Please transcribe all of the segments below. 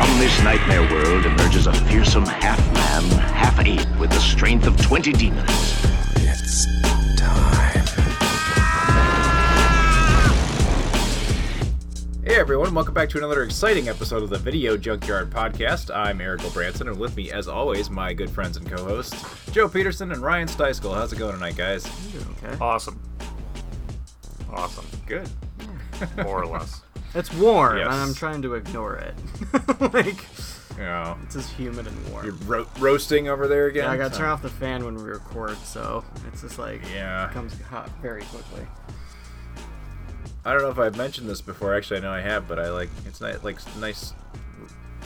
From this nightmare world emerges a fearsome half-man, half-ape with the strength of 20 demons. It's time. Hey everyone, welcome back to another exciting episode of the Video Junkyard Podcast. I'm Eric Branson, and with me, as always, my good friends and co-hosts, Joe Peterson and Ryan Steiskell. How's it going tonight, guys? Awesome. Awesome. Good. More or less. It's warm, Yes. and I'm trying to ignore it. like, know, it's just humid and warm. you're ro- roasting over there again. yeah, I gotta So- turn off the fan when we record, so it's just like Yeah. it comes hot very quickly. I don't know if I've mentioned this before. Actually, I know I have, but I like it's nice, like nice,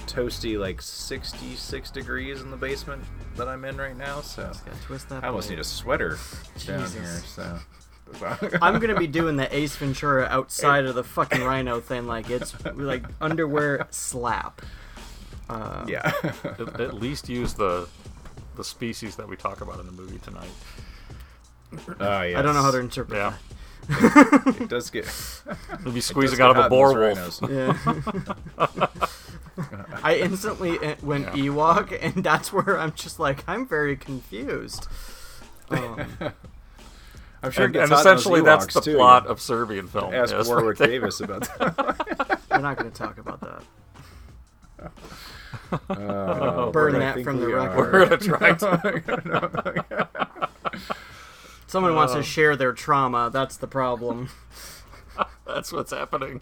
toasty, like 66 degrees in the basement that I'm in right now. So Just gotta twist that. I almost need a sweater down here. So. I'm gonna be doing the Ace Ventura outside of the fucking Rhino thing, like it's like underwear slap. Uh, yeah. At, at least use the the species that we talk about in the movie tonight. Oh, yes. I don't know how to interpret Yeah. It does get. Maybe does squeezing out of a in boar wolf. Yeah. I instantly uh, went Ewok, and that's where I'm just like I'm very confused. Um, I'm sure And, and hot in those essentially, that's Ewoks, the too. plot of Serbian film. Ask is Warwick right. Davis about that. we're not gonna talk about that. Uh, Burn that from the record. are. We're gonna try to. Someone wants to share their trauma. That's the problem. That's what's happening.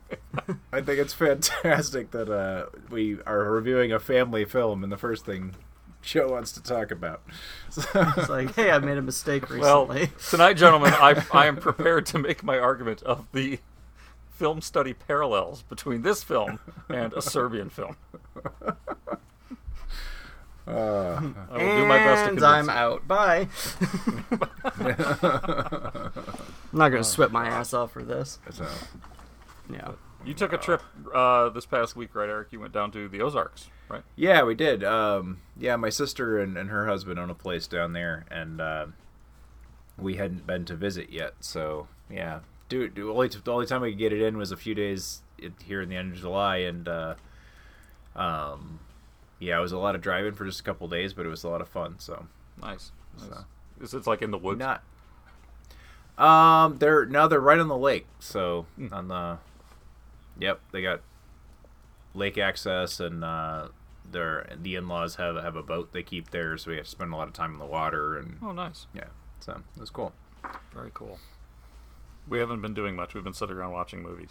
I think it's fantastic that uh, we are reviewing a family film, and the first thing Joe wants to talk about. So, It's like, hey, I made a mistake Well, recently. tonight, gentlemen, I, I am prepared to make my argument of the film study parallels between this film and a Serbian film. uh, I will do my best to and convince I'm you. out. Bye. I'm not gonna sweat my ass off for this. so, Yeah. You took a trip uh, this past week, right, Eric? You went down to the Ozarks, right? yeah, we did. Um, yeah, my sister and, and her husband own a place down there, and uh, we hadn't been to visit yet. So yeah, do, do only the only time we could get it in was a few days here in the end of July, and uh, um, yeah, it was a lot of driving for just a couple days, but it was a lot of fun. So Nice. nice. So- Is it like in the woods? not. Um, they're now they're right on the lake, so Hmm. on the. Yep, they got lake access, and uh, their the in-laws have have a boat they keep there, so we have to spend a lot of time in the water, and Oh, nice. yeah, so it was cool. Very cool. We haven't been doing much. We've been sitting around watching movies.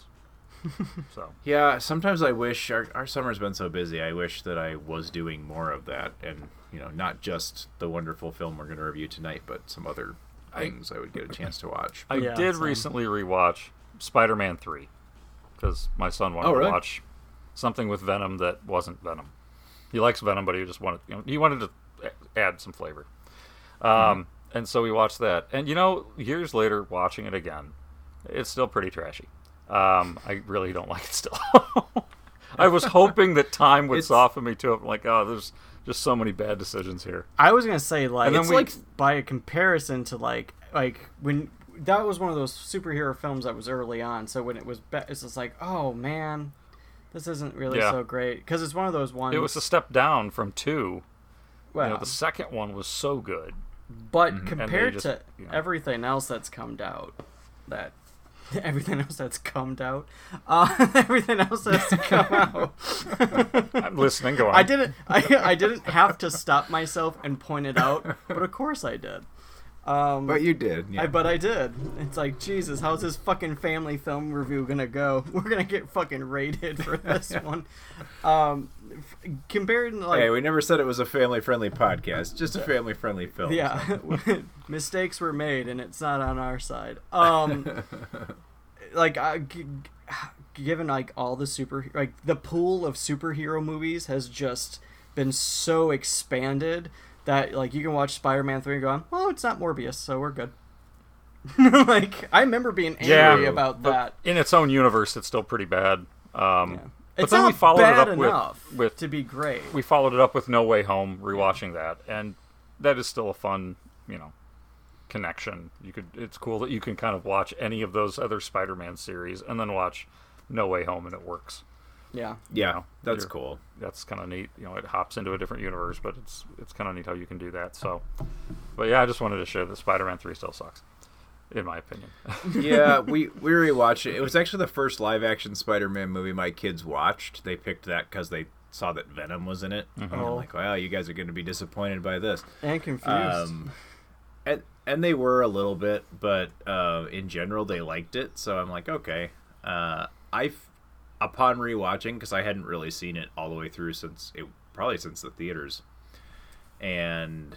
so Yeah, sometimes I wish our our summer's been so busy. I wish that I was doing more of that, and you know, not just the wonderful film we're going to review tonight, but some other things I would get a chance to watch. I Yeah, did same. recently rewatch Spider-Man Three because my son wanted Oh, really? to watch something with Venom that wasn't Venom. He likes Venom, but he just wanted you know, he wanted to add some flavor. Um, Mm-hmm. and so we watched that, and you know, years later, watching it again, it's still pretty trashy. Um, I really don't like it still. I was hoping that time would It's- soften me to it. I'm like, oh, there's just so many bad decisions here. I was gonna say like And then it's we- like by a comparison to like like when that was one of those superhero films that was early on. So when it was, be- it's just like, oh man, this isn't really Yeah. so great because it's one of those ones. It was a step down from two. well, You know, the second one was so good. but compared just, to you know. everything else that's come out, that everything else that's come out, uh, everything else that's come out. I'm listening. Go on. I didn't. I, I didn't have to stop myself and point it out, but of course I did. Um, But you did, yeah. I, but I did. It's like Jesus, how's this fucking family film review gonna go? We're gonna get fucking rated for this one. Um, f- compared to like, hey, we never said it was a family-friendly podcast. Just a family-friendly film. yeah, mistakes were made, and it's not on our side. Um, like I, g- g- given like all the super like the pool of superhero movies has just been so expanded that like you can watch Spider-Man 3 and go, "Oh, it's not Morbius, so we're good." like I remember being angry about that. In its own universe, it's still pretty bad. Um, But It's then not we followed bad it up enough with, with to be great. we followed it up with No Way Home, rewatching that, and that is still a fun, you know, connection. You could it's cool that you can kind of watch any of those other Spider-Man series and then watch No Way Home, and it works. Yeah. Yeah, that's you're- cool. That's kind of neat. You know, it hops into a different universe, but it's it's kind of neat how you can do that. So, but yeah, I just wanted to share that Spider-Man Three still sucks, in my opinion. yeah, we we rewatched it. It was actually the first live action Spider-Man movie my kids watched. They picked that because they saw that Venom was in it. And I'm Oh. like, wow, you guys are going to be disappointed by this. And confused. Um, and and they were a little bit, but uh, in general they liked it. So I'm like, okay. Uh, I f- upon rewatching because I hadn't really seen it all the way through since it probably since the theaters, and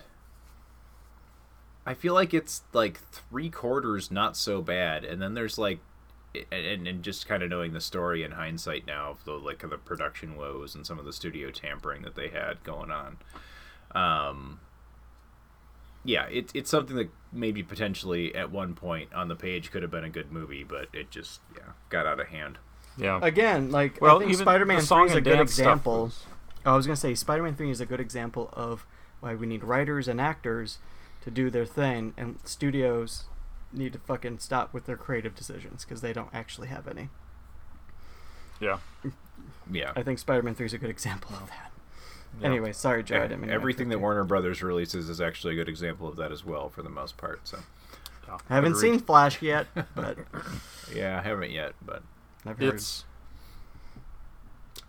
I feel like it's like three quarters not so bad, and then there's like. And, and just kind of knowing the story in hindsight now of the like of the production woes and some of the studio tampering that they had going on, um, yeah, it, it's something that maybe potentially at one point on the page could have been a good movie, but it just yeah got out of hand. Yeah. Again, like Well, I think even Spider-Man the 3 song is a and good dance stuff example. was- Oh, I was gonna say Spider-Man 3 is a good example of why we need writers and actors to do their thing, and studios need to fucking stop with their creative decisions because they don't actually have any. Yeah. Yeah, I think Spider-Man 3 is a good example of that. Yeah. Anyway, sorry, Joe. I didn't mean everything that Warner Brothers releases is actually a good example of that as well, for the most part. So yeah. I haven't Agreed. seen Flash yet, but yeah, I haven't yet, but I've heard. It's.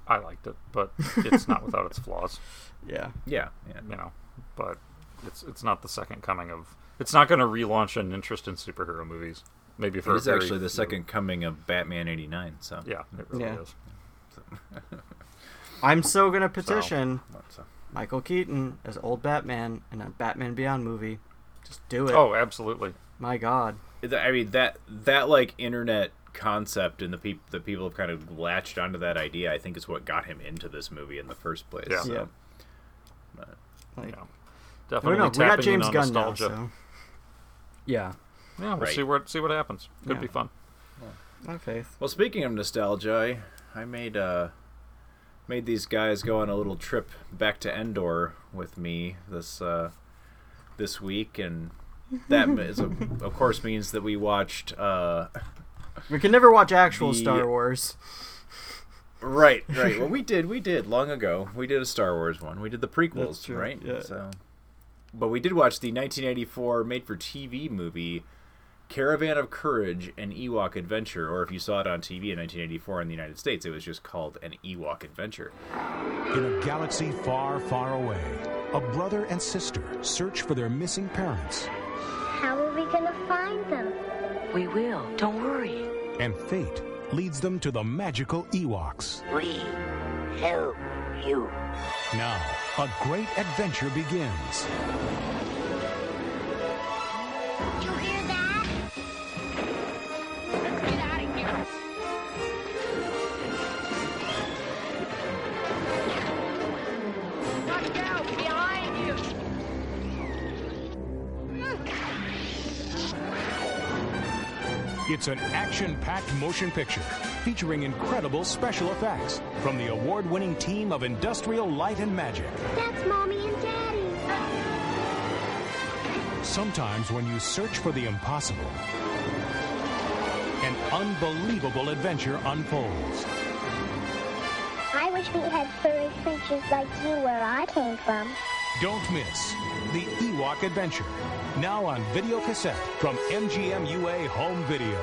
I liked it, but it's not without its flaws. yeah. yeah, yeah. You know, but it's it's not the second coming of. It's not going to relaunch an interest in superhero movies. Maybe for It a is actually the few. second coming of Batman '89. So Yeah, it really Yeah. is. I'm so gonna petition so- Michael Keaton as old Batman in a Batman Beyond movie. Just do it. Oh, absolutely. My God. I mean that that like internet concept and the people the people have kind of latched onto that idea. I think is what got him into this movie in the first place. Yeah. so. Yeah. Yeah. Like, I don't Definitely know. We got James Gunn nostalgia. now, so yeah, Yeah, we'll Right. see what see what happens. Could Yeah. be fun. I have faith. Well, speaking of nostalgia, I, I made uh made these guys go on a little trip back to Endor with me this uh this week, and that is, of of course means that we watched uh We can never watch actual The- Star Wars. right right well we did we did long ago we did a Star Wars one we did the prequels right yeah. so but we did watch the 1984 made for TV movie. Caravan of Courage, an Ewok Adventure, or if you saw it on TV in 1984 in the United States, it was just called an Ewok Adventure. In a galaxy far, far away, a brother and sister search for their missing parents, How are we gonna find them? We will. Don't worry. and fate leads them to the magical Ewoks. We help you. Now, a great adventure begins. You hear It's an action packed motion picture featuring incredible special effects from the award winning team of Industrial Light and Magic. That's Mommy and Daddy. Sometimes, when you search for the impossible, an unbelievable adventure unfolds. I wish we had furry creatures like you where I came from. Don't miss The Ewok Adventure, now on video cassette from MGM UA Home Video.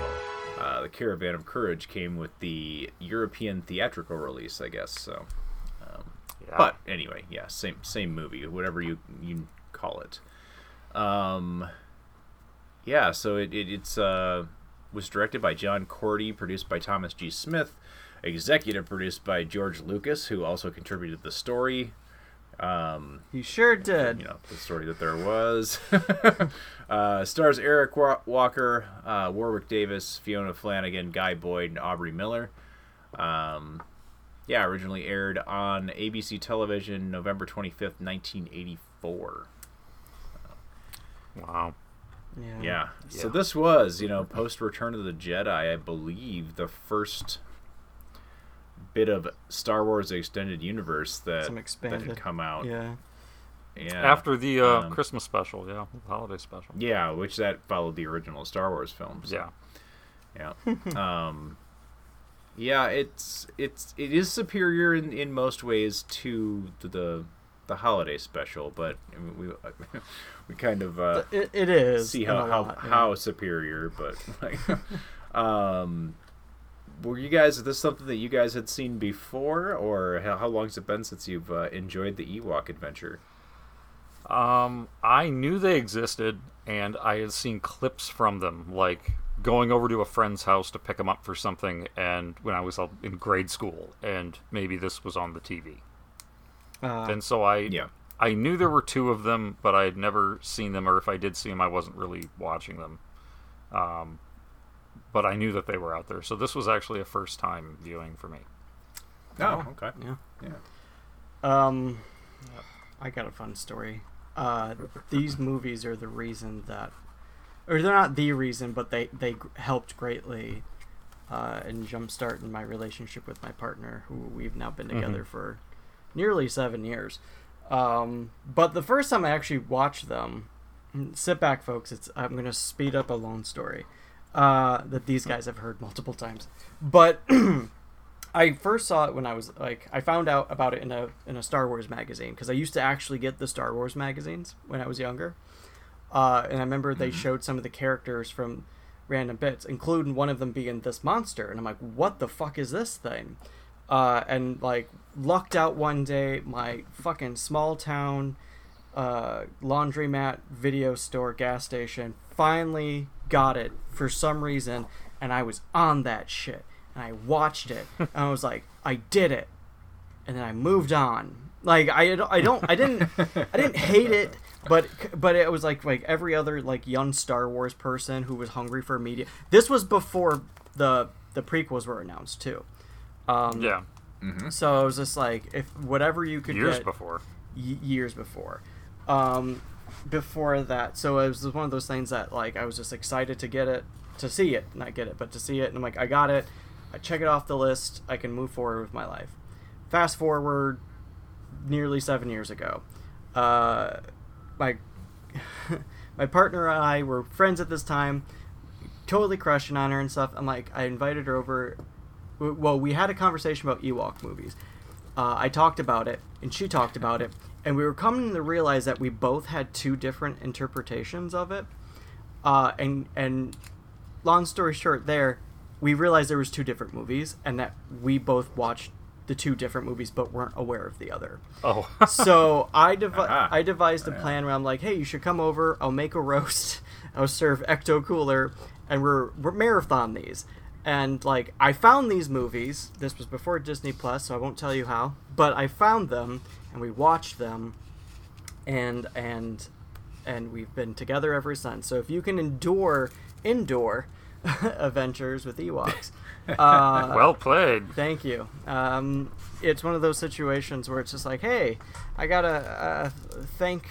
Uh, the Caravan of Courage came with the European theatrical release, I guess. So, um, Yeah. but anyway, yeah, same same movie, whatever you you call it. Um, yeah, so it, it it's uh was directed by John Korty, produced by Thomas G. Smith, executive produced by George Lucas, who also contributed the story. Um, He sure did. you know the story that there was. uh, stars Eric Walker, uh, Warwick Davis, Fiona Flanagan, Guy Boyd, and Aubree Miller. Um, yeah, originally aired on ABC television November 25th, 1984. Wow. Yeah. Yeah. So this was, you know, post Return of the Jedi, I believe, the first bit of Star Wars extended universe that Some that had come out. Yeah. Yeah. After the uh, Um, Christmas special, yeah, the holiday special. Yeah, which that followed the original Star Wars films. Yeah. Yeah. um, yeah, it's it's it is superior in, in most ways to the, the the holiday special, but I mean, we we kind of uh, It, it is. see how a how, lot, yeah. how superior, but like, um, were you guys? Is this something that you guys had seen before, or how, how long has it been since you've uh, enjoyed the Ewok adventure? Um, I knew they existed, and I had seen clips from them, like going over to a friend's house to pick them up for something, and when I was in grade school, and maybe this was on the TV. Uh, and so I, Yeah. I knew there were two of them, but I had never seen them, or if I did see them, I wasn't really watching them. Um, but I knew that they were out there, so this was actually a first time viewing for me. Oh, okay. yeah. Yeah. Um, I got a fun story. Uh, these movies are the reason that, or they're not the reason, but they they helped greatly uh, in jumpstarting my relationship with my partner, who we've now been together for nearly seven years. Um, but the first time I actually watched them, sit back, folks. It's I'm gonna speed up a long story uh, that these guys have heard multiple times, but. I first saw it when I was like I found out about it in a in a Star Wars magazine because I used to actually get the Star Wars magazines when I was younger, uh, and I remember they showed some of the characters from random bits, including one of them being this monster, and I'm like, what the fuck is this thing? Uh, and like lucked out one day, my fucking small town uh, laundromat, video store, gas station finally got it for some reason, and I was on that shit. And I watched it, and I was like, I did it, and then I moved on. Like I, I don't, I didn't, I didn't hate it, but but it was like like every other like young Star Wars person who was hungry for media. This was before the the prequels were announced too. Um, Yeah, Mm-hmm. So I was just like, if whatever you could years get, before. y- years before. Um, before that, so it was one of those things that like I was just excited to get it, to see it, not get it, but to see it, and I'm like, I got it. I check it off the list. I can move forward with my life. Fast forward, nearly seven years ago, uh, my my partner and I were friends at this time, totally crushing on her and stuff. I'm like, I invited her over. Well, we had a conversation about Ewok movies. Uh, I talked about it, and she talked about it, and we were coming to realize that we both had two different interpretations of it. Uh, and and long story short, there we realized there was two different movies, and that we both watched the two different movies, but weren't aware of the other. Oh, So I devi- Aha. I devised a plan where I'm like, hey, you should come over. I'll make a roast. I'll serve ecto cooler, and we're we're marathon these. And like I found these movies. This was before Disney Plus, so I won't tell you how. But I found them, and we watched them, and and and we've been together ever since. So if you can endure Endor adventures with Ewoks, uh, well played. Thank you. Um, it's one of those situations where it's just like, hey, I gotta uh, thank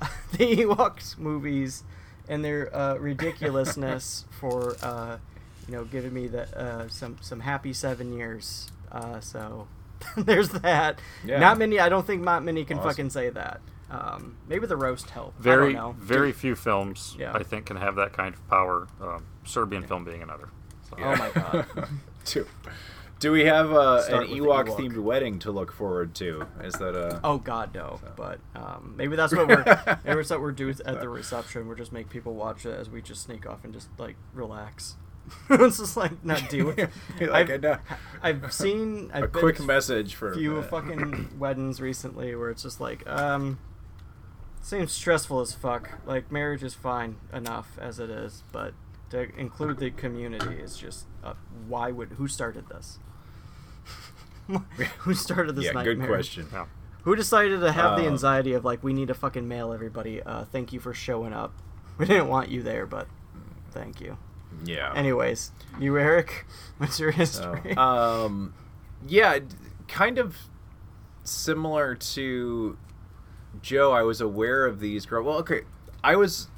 the Ewoks movies and their uh, ridiculousness for uh, you know giving me the uh, some some happy seven years. Uh, so there's that. Yeah. Not many. I don't think not many can Awesome. fucking say that. Um, maybe the roast helped. Very, I don't know. very few films Yeah. I think can have that kind of power. Um, Serbian film being another. So. Oh my god. Do, do we have uh, an Start with the Ewok Ewok. themed wedding to look forward to? Is that a? Oh God, no! But um, maybe that's what we're maybe that's what we're doing at the reception. We're just make people watch it as we just sneak off and just like relax. it's just like not do it. Like, I've, I know. I've seen I've a been quick to message for a few uh, fucking weddings recently where it's just like um, seems stressful as fuck. Like marriage is fine enough as it is, but to include the community is just uh, why would who started this? who started this yeah, nightmare? good question. Yeah. Who decided to have the Um, anxiety of like we need to fucking mail everybody? Uh, thank you for showing up. We didn't want you there, but thank you. Yeah. Anyways, you Eric, what's your history? um, yeah, kind of similar to Joe. I was aware of these. Grow- well, okay, I was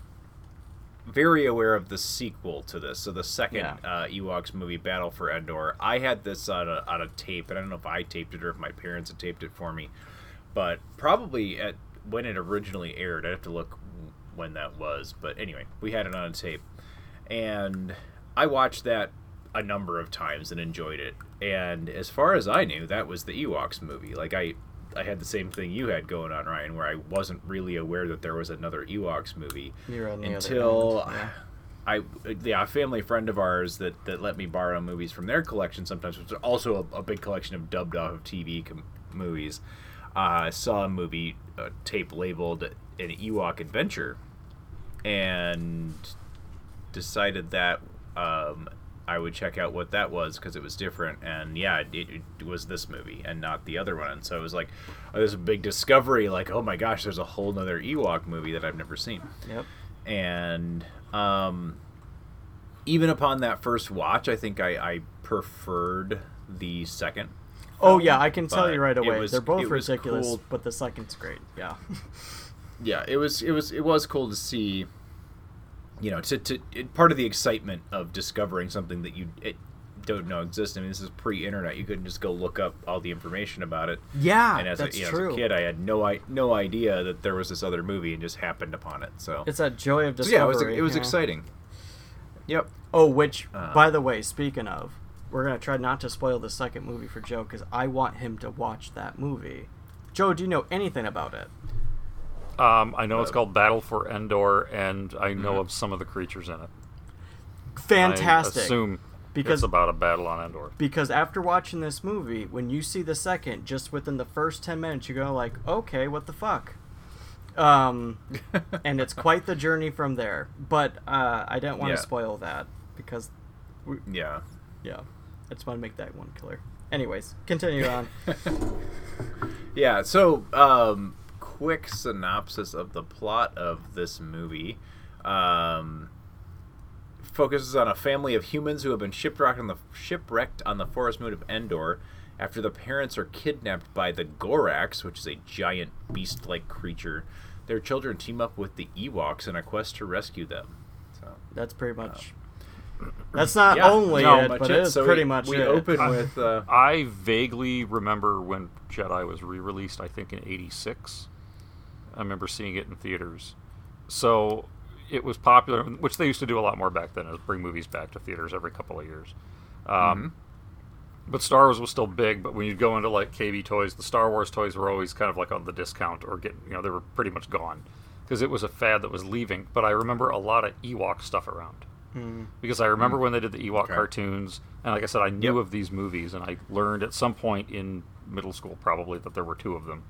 very aware of the sequel to this. So the second Yeah. uh, Ewoks movie, Battle for Endor. I had this on a, on a tape, and I don't know if I taped it or if my parents had taped it for me, but probably at when it originally aired. I'd have to look when that was, but anyway, we had it on a tape, and I watched that a number of times and enjoyed it. And as far as I knew, that was the Ewoks movie. Like I, I had the same thing you had going on, Ryan, where I wasn't really aware that there was another Ewoks movie You're on the other until end, yeah. I, yeah, a family friend of ours that, that let me borrow movies from their collection sometimes, which is also a, a big collection of dubbed off of TV com- movies, uh, saw a movie uh, tape labeled an Ewok Adventure, and decided that um, I would check out what that was because it was different. And yeah, it, it was this movie and not the other one. And so it was like, oh, there's a big discovery. Like, oh my gosh, there's a whole nother Ewok movie that I've never seen. Yep. And um, even upon that first watch, I think I, I preferred the second. Oh film, yeah, I can tell you right away. was- They're both ridiculous, cool but the second's great. Yeah. yeah, it was it was it was cool to see. You know, to, to it, part of the excitement of discovering something that you it, don't know exists. I mean, this is pre-internet. You couldn't just go look up all the information about it. Yeah, and as, that's a, you know, true. as a kid, I had no I, no idea that there was this other movie and just happened upon it. So It's that joy of So, discovery. yeah, it was it was yeah. exciting. Yep. Oh, which, Uh, by the way, speaking of, we're gonna try not to spoil the second movie for Joe because I want him to watch that movie. Joe, do you know anything about it? Um, I know it's Uh, called Battle for Endor, and I know mhm. of some of the creatures in it. Fantastic. I assume Because- it's about a battle on Endor. Because after watching this movie, when you see the second, just within the first ten minutes, you go like, "Okay, what the fuck." Um, and it's quite the journey from there. But uh, I didn't want Yeah. to spoil that because, we, Yeah. yeah, I just want to make that one killer. Anyways, continue on. Yeah, so um, quick synopsis of the plot of this movie. Um, focuses on a family of humans who have been shipwrecked on the shipwrecked on the forest moon of Endor after the parents are kidnapped by the Gorax, which is a giant beast-like creature. Their children team up with the Ewoks in a quest to rescue them. So That's pretty much. That's not yeah, only not it, much but it. it is So pretty we- much we it. open I- with uh, I vaguely remember when Jedi was re-released. I think in '86. I remember seeing it in theaters. So it was popular, which they used to do a lot more back then, is bring movies back to theaters every couple of years. Um, mm-hmm. But Star Wars was still big. But when you'd go into like KB toys, the Star Wars toys were always kind of like on the discount or getting, you know, they were pretty much gone because it was a fad that was leaving. But I remember a lot of Ewok stuff around mm. because I remember mm. when they did the Ewok Okay. cartoons, and like I said, I knew Yep. of these movies, and I learned at some point in middle school probably that there were two of them,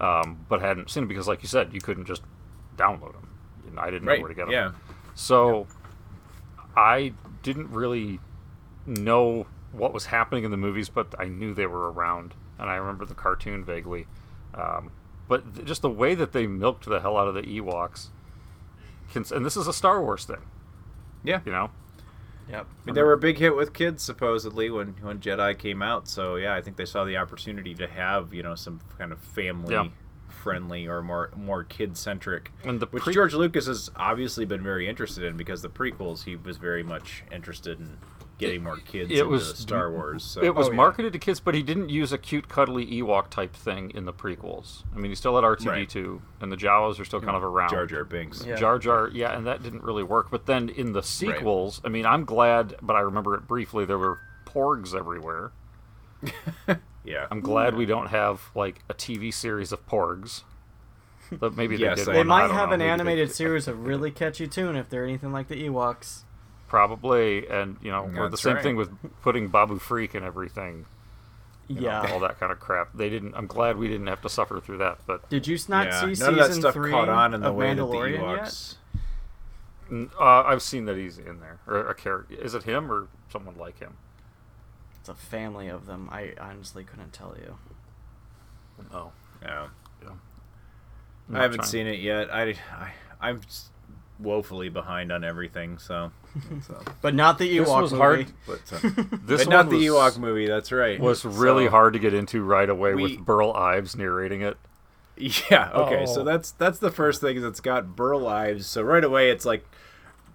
um, but hadn't seen them because, like you said, you couldn't just download them. You know, I didn't know where to get them. Yeah. So I didn't really know what was happening in the movies, but I knew they were around, and I remember the cartoon vaguely. Um, but th- just the way that they milked the hell out of the Ewoks, can, and this is a Star Wars thing, Yeah. you know. Yep. I mean, they were a big hit with kids supposedly when when Jedi came out. So yeah, I think they saw the opportunity to have you know some kind of family Yeah. friendly or more more kid centric. And the which pre- George Lucas has obviously been very interested in because the prequels he was very much interested in getting more kids it into was Star Wars. So. It was Oh, yeah. marketed to kids, but he didn't use a cute, cuddly Ewok type thing in the prequels. I mean, he still had R two D two, and the Jawas are still kind of around. Jar Jar Binks. Yeah. Jar Jar, yeah, and that didn't really work. But then in the sequels, I mean, I'm glad, but I remember it briefly. There were porgs everywhere. Yeah. I'm glad we don't have like a TV series of porgs. But maybe Yes, they did. I- They one, might have know. an Maybe they- animated series of really catchy tune if they're anything like the Ewoks. Probably, and you know, or the same right. thing with putting Babu Frik and everything. you know, Yeah. all that kind of crap. They didn't. I'm glad we didn't have to suffer through that. But Did you not yeah. see None season of that stuff three caught on in the of way that the Mandalorian yet? Ewoks. Mm, Uh, I've seen that he's in there, or a character. Is it him or someone like him? It's a family of them. I honestly couldn't tell you. Oh, Yeah. yeah. I haven't seen it yet. I, I I'm s- woefully behind on everything. So, so. But not the This Ewok was movie. hard. but, uh, This but not one the Ewok movie. That's right. was really So- hard to get into right away we- with Burl Ives narrating it. Yeah. Okay. So Oh. that's that's the first thing is it's got Burl Ives. So right away it's like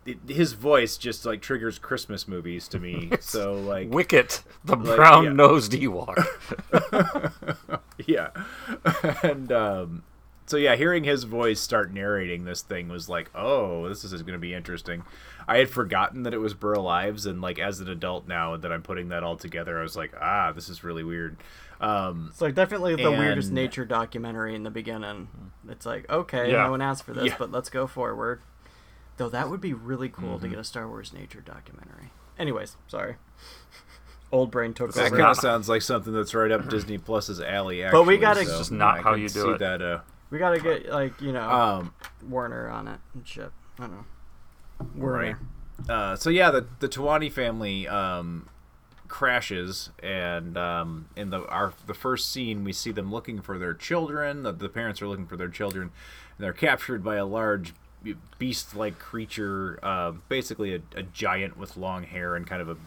it, his voice just like triggers Christmas movies to me. so like Wicket, the like, brown nosed Ewok. yeah. and um, so yeah, hearing his voice start narrating this thing was like, oh, this is going to be interesting. I had forgotten that it was Burl Ives, and like as an adult now that I'm putting that all together, I was like, ah, this is really weird. Um, It's like definitely the weirdest nature documentary in the beginning. It's like okay, Yeah. no one asked for this, Yeah. but let's go forward. Though that would be really cool Mm-hmm. to get a Star Wars nature documentary. Anyways, sorry. Old brain took that that is over. kind of sounds like something that's right up Disney Plus's alley. Actually, But we gotta- so It's just not how you do see it. That, uh, We gotta get like you know um, Warner on it and shit. I don't know. Right. Uh, so yeah, the the Towani family um, crashes, and um, in the our the first scene, we see them looking for their children. The, the parents are looking for their children, and they're captured by a large beast-like creature, uh, basically a, a giant with long hair and kind of a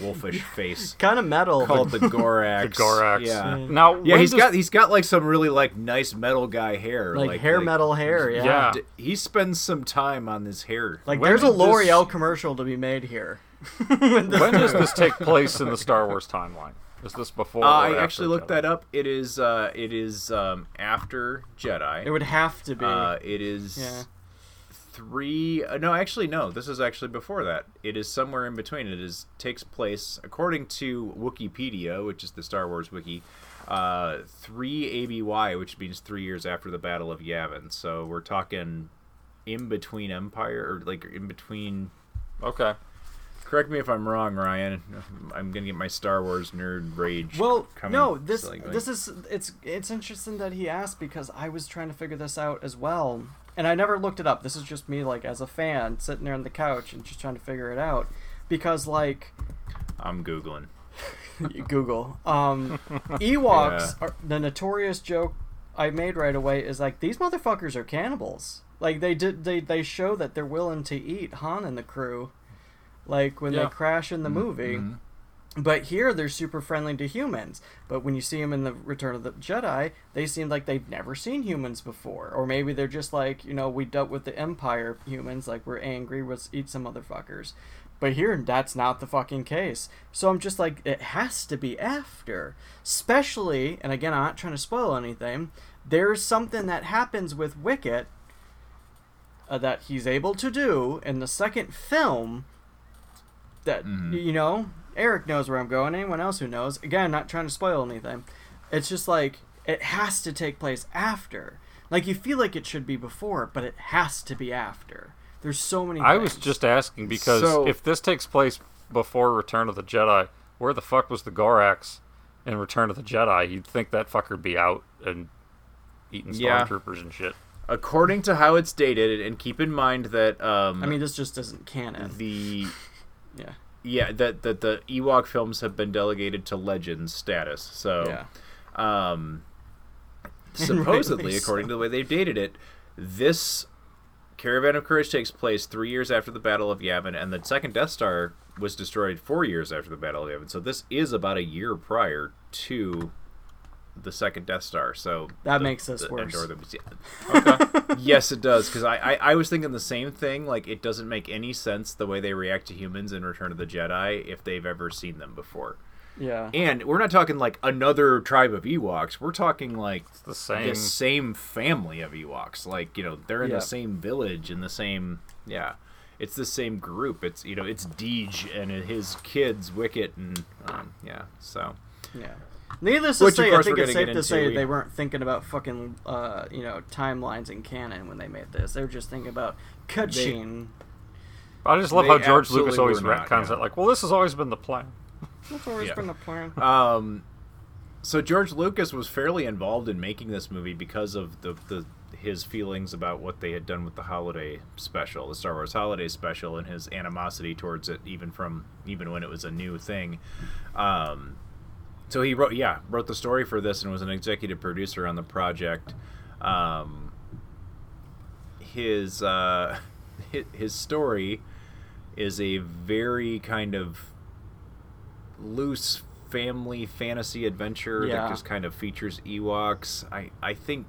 wolfish face, Kind of metal. called the Gorax. The Gorax. Yeah. Now, Yeah, when he's does- got he's got like some really like nice metal guy hair, like, hair metal hair. Yeah. Yeah. D- He spends some time on his hair. Like When there's a did this- L'Oreal commercial to be made here. when does this take place in the Star Wars timeline? Is this before? Uh, or I after actually looked Jedi? that up. It is uh, it is um, after Jedi. It would have to be. Uh, it is Yeah. Three. Uh, no, actually, no. This is actually before that. It is somewhere in between. It is takes place according to Wikipedia, which is the Star Wars wiki. Uh, three ABY, which means three years after the Battle of Yavin. So we're talking in between Empire, or like in between. Okay. Correct me if I'm wrong, Ryan. I'm gonna get my Star Wars nerd rage. Well, coming, no, this like- this is it's it's interesting that he asked because I was trying to figure this out as well, and I never looked it up. This is just me like as a fan sitting there on the couch and just trying to figure it out because like I'm googling. Google um Ewoks Yeah. are the notorious joke I made right away is like these motherfuckers are cannibals. Like they did they they show that they're willing to eat Han and the crew, like when Yeah. they crash in the movie. But here they're super friendly to humans. But when you see them in the Return of the Jedi, they seem like they've never seen humans before. Or maybe they're just like, you know, we dealt with the Empire humans, like we're angry, let's eat some motherfuckers. But here, that's not the fucking case. So I'm just like, it has to be after. Especially, and again, I'm not trying to spoil anything, there's something that happens with Wicket uh, that he's able to do in the second film that you know eric knows where i'm going. Anyone else who knows again not trying to spoil anything. It's just like it has to take place after. Like you feel like it should be before but it has to be after. There's so many I was just asking because So- if this takes place before Return of the Jedi, where the fuck was the Gorax in Return of the Jedi? You'd think that fucker'd be out and eating Yeah. stormtroopers and shit. According to how it's dated, and keep in mind that um, i mean this just isn't canon. the yeah yeah that that the Ewok films have been delegated to Legends status. So yeah um, supposedly, according to the way they've dated it, this Caravan of Courage takes place three years after the Battle of Yavin, and the second Death Star was destroyed four years after the Battle of Yavin. So this is about a year prior to the second Death Star. So That the- makes this the worse. Endor that was- yes, it does. Because I, I I was thinking the same thing. Like it doesn't make any sense the way they react to humans in Return of the Jedi if they've ever seen them before. yeah And we're not talking like another tribe of Ewoks. We're talking like the same. the same family of Ewoks. Like you know, they're in Yeah. the same village, in the same yeah. It's the same group. It's you know, it's Deej and his kids, Wicket, and um, yeah. So yeah Needless to Which, say, I think it's safe to say into. they weren't thinking about fucking, uh, you know, timelines and canon when they made this. They were just thinking about catching. I just love They how George Lucas always were not, retcons yeah. it. Like, well, this has always been the plan. That's always Yeah. been the plan. Um, so George Lucas was fairly involved in making this movie because of the, the his feelings about what they had done with the holiday special, the Star Wars holiday special, and his animosity towards it, even from even when it was a new thing. Um, so he wrote, yeah, wrote the story for this and was an executive producer on the project. Um, his uh, hi- his story is a very kind of loose family fantasy adventure Yeah. that just kind of features Ewoks. I I think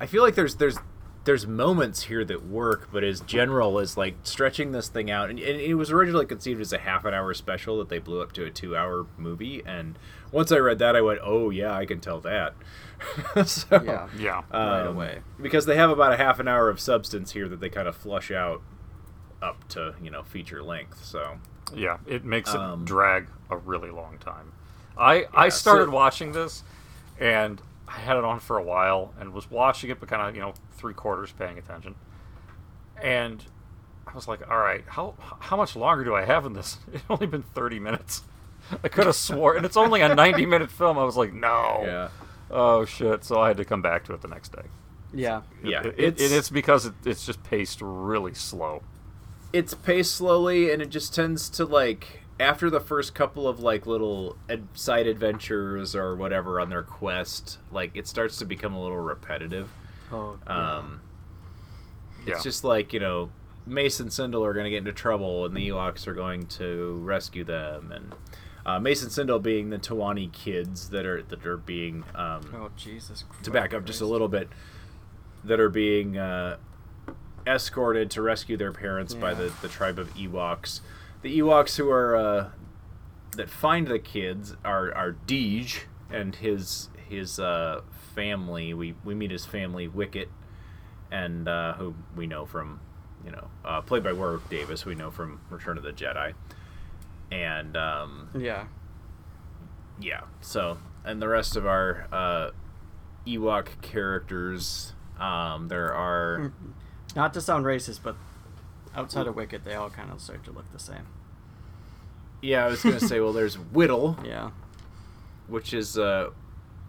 I feel like there's there's there's moments here that work, but as general as like stretching this thing out, and, and it was originally conceived as a half an hour special that they blew up to a two hour movie. And once I read that, I went, "Oh yeah, I can tell that." so, Yeah. Yeah. Right um, away. because they have about a half an hour of substance here that they kind of flush out up to you know feature length. So Yeah, it makes it Um, drag a really long time. I I started so- watching this, and I had it on for a while and was watching it, but kind of you know three quarters paying attention. And I was like, all right, how how much longer do I have in this? It's only been thirty minutes. I could have swore, and it's only a ninety minute film. I was like, no. yeah, Oh shit! So I had to come back to it the next day. Yeah. yeah, It- it- it's because it, it's just paced really slow. it's paced slowly and it just tends to like after the first couple of like little ad- side adventures or whatever on their quest like it starts to become a little repetitive Oh. um Yeah. it's just like you know mace and Cindel are going to get into trouble and the ewoks are going to rescue them and uh, mace and Cindel being the Towani kids that are that are being um, oh Jesus. Christ. to back up just a little bit that are being uh, escorted to rescue their parents by the, the tribe of Ewoks. The Ewoks who are uh, that find the kids are are Deej and his his uh, family. We we meet his family Wicket, and uh, who we know from you know uh, played by Warwick Davis. We know from Return of the Jedi, and um, Yeah. yeah. So, and the rest of our uh, Ewok characters, um, there are Not to sound racist, but outside of Wicket, they all kind of start to look the same. yeah. I was gonna say, well, there's Widdle, Yeah. which is uh,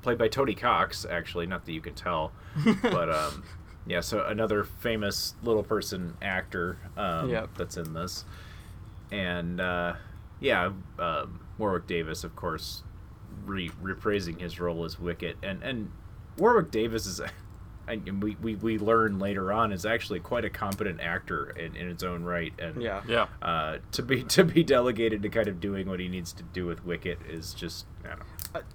played by Tony Cox. Actually, not that you can tell, but um, yeah. So another famous little person actor um, Yep. that's in this, and uh, yeah, um, Warwick Davis, of course, re- reprising his role as Wicket, and and Warwick Davis is. And we, we, we learn later on is actually quite a competent actor in, in its own right, and Yeah. Yeah. uh, to be to be delegated to kind of doing what he needs to do with Wicket is just I don't know.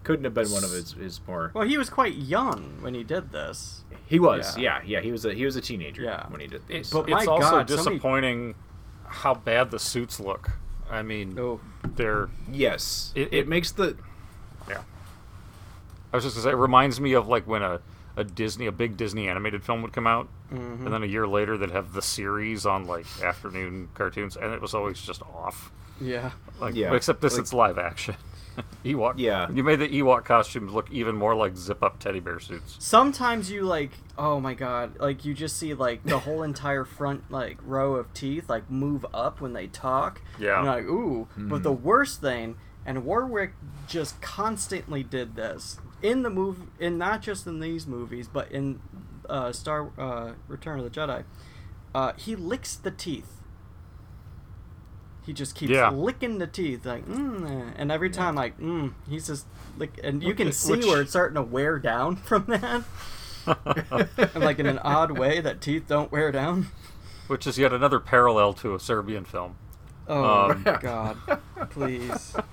Couldn't have been one of his, his more. Well, he was quite young when he did this. He was, Yeah. yeah, yeah. He was a he was a teenager Yeah. when he did It- this. But it's my also God, somebody- disappointing how bad the suits look. I mean, Oh. they're yes, It- it, it- makes the yeah. I was just gonna say, it reminds me of like when a, a Disney, a big Disney animated film would come out, Mm-hmm. and then a year later they'd have the series on like afternoon cartoons, and it was always just off. Yeah. Like, Yeah, except this, like- it's live action. Ewok. Yeah. You made the Ewok costumes look even more like zip up teddy bear suits. Sometimes you like, oh my god, like you just see like the whole entire front like row of teeth like move up when they talk. Yeah. And you're like, ooh. But the worst thing, and Warwick just constantly did this in the move, in not just in these movies, but in uh, Star uh, Return of the Jedi. Uh, he licks the teeth. He just keeps Yeah. licking the teeth, like, mm, and every time, like, mm, he's just lick, and you can see which- where it's starting to wear down from that. and like in an odd way that teeth don't wear down. Which is yet another parallel to a Serbian film. Oh Um, God, please.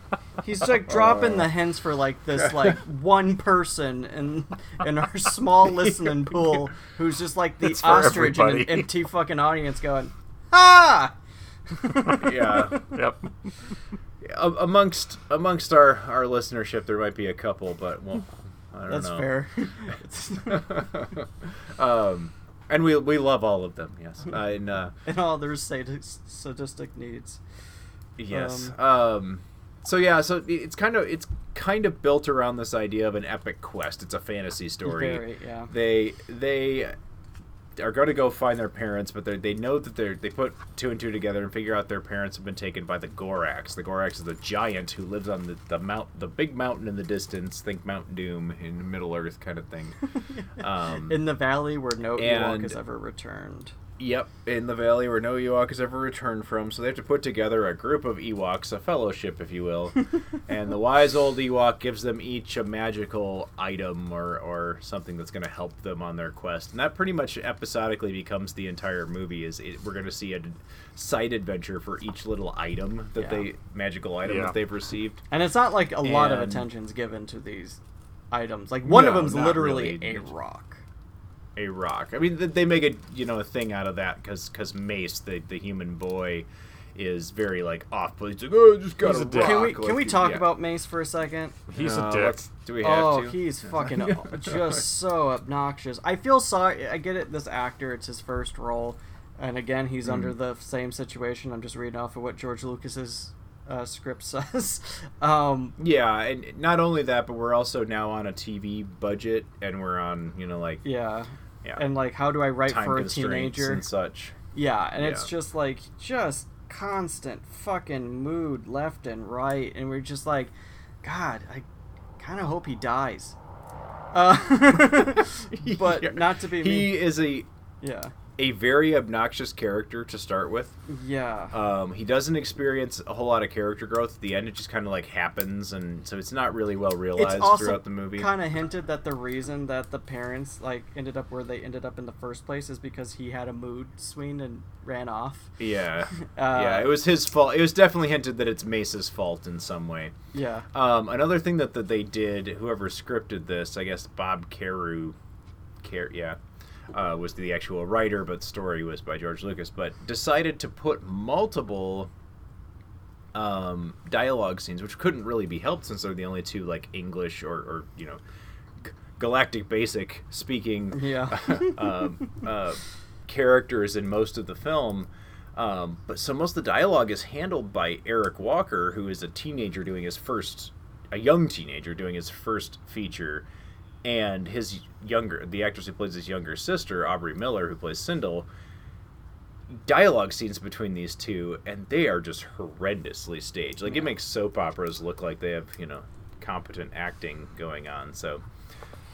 He's like dropping the hints for like this like one person in in our small listening pool who's just like the It's ostrich in an everybody. empty fucking audience going, ah. yeah. Yep. A- amongst amongst our our listenership, there might be a couple, but well, I don't That's know. That's fair. um, and we we love all of them. Yes, uh, and uh, and all their sadis- sadistic needs. Yes. Um, so yeah, so it's kind of it's kind of built around this idea of an epic quest. It's a fantasy story. Very, yeah. They they are going to go find their parents, but they they know that they're they put two and two together and figure out their parents have been taken by the Gorax. The Gorax is a giant who lives on the the mount the big mountain in the distance. Think Mount Doom in Middle Earth kind of thing. um, In the valley where no Ewok has ever returned. Yep, in the valley where no Ewok has ever returned from, so they have to put together a group of Ewoks, a fellowship, if you will. and the wise old Ewok gives them each a magical item or, or something that's going to help them on their quest. And that pretty much episodically becomes the entire movie. Is it, we're going to see a side adventure for each little item that Yeah. they magical item Yeah. that they've received. And it's not like a lot of And- attention's given to these items. Like one of No, them's literally really. a rock. A rock. I mean, they make a you know a thing out of that because because Mace, the the human boy, is very like off. But he's like, oh, I just got He's a a dick. rock. Can we can Like, we talk yeah. about Mace for a second? He's Uh, a dick. Do we have Oh, to? Oh, he's fucking just so obnoxious. I feel sorry. I get it. This actor, it's his first role, and again, he's Hmm. under the same situation. I'm just reading off of what George Lucas's uh, script says. um, Yeah, and not only that, but we're also now on a TV budget, and we're on you know like yeah, yeah, and like, how do I write time for a teenager? and such. Yeah, and it's just like just constant fucking mood left and right, and we're just like, God, I kind of hope he dies. Uh, but Yeah. not to be He mean. is a Yeah, a very obnoxious character to start with. yeah. Um, he doesn't experience a whole lot of character growth at the end. It just kind of like happens, and so it's not really well realized throughout the movie. kind of hinted that the reason that the parents like ended up where they ended up in the first place is because he had a mood swing and ran off. Yeah, Uh, yeah, it was his fault. It was definitely hinted that it's Mace's fault in some way. Yeah, Um, another thing that, that they did, whoever scripted this, I guess Bob Carrau, Care, yeah, uh, was the actual writer, but the story was by George Lucas. But decided to put multiple um, dialogue scenes, which couldn't really be helped since they're the only two like English or, or you know, g- galactic basic speaking yeah. um, uh, characters in most of the film. Um, but so most of the dialogue is handled by Eric Walker, who is a teenager doing his first, a young teenager doing his first feature, and his younger, the actress who plays his younger sister, Aubree Miller, who plays Cindel. Dialogue scenes between these two, and they are just horrendously staged. Like it makes soap operas look like they have, you know, competent acting going on. So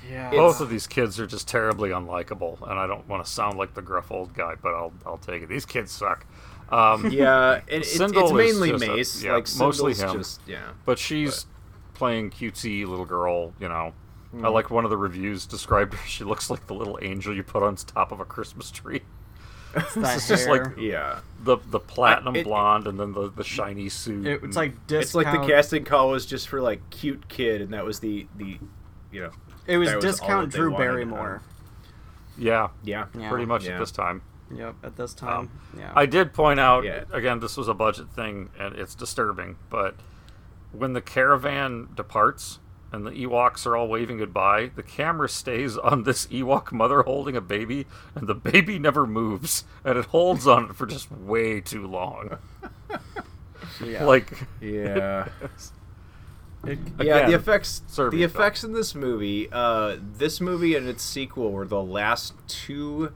yeah. Both of these kids are just terribly unlikable, and I don't want to sound like the gruff old guy, but I'll I'll take it. These kids suck. Um, yeah, and it's, Cindel it's is mainly just a- Mace. yeah, like mostly Cindel's him. Just, yeah, but she's playing cutesy little girl. You know, Hmm. I like one of the reviews described her. She looks like the little angel you put on top of a Christmas tree. that It's just like yeah. the the platinum it- blonde and then the, the shiny suit. It- it's like It's like the casting call was just for like cute kid, and that was the the, you know. It was discount that they Drew. Barrymore. yeah, Yeah, Yeah. pretty much Yeah. at this time. Yep, at this time. yeah. I did point out Yeah. again, this was a budget thing, and it's disturbing. But when the caravan departs and the Ewoks are all waving goodbye, the camera stays on this Ewok mother holding a baby, and the baby never moves, and it holds on it for just way too long. yeah. Like, Yeah. It- yeah, Again, the effects Serbian the effects in this movie, uh, this movie and its sequel were the last two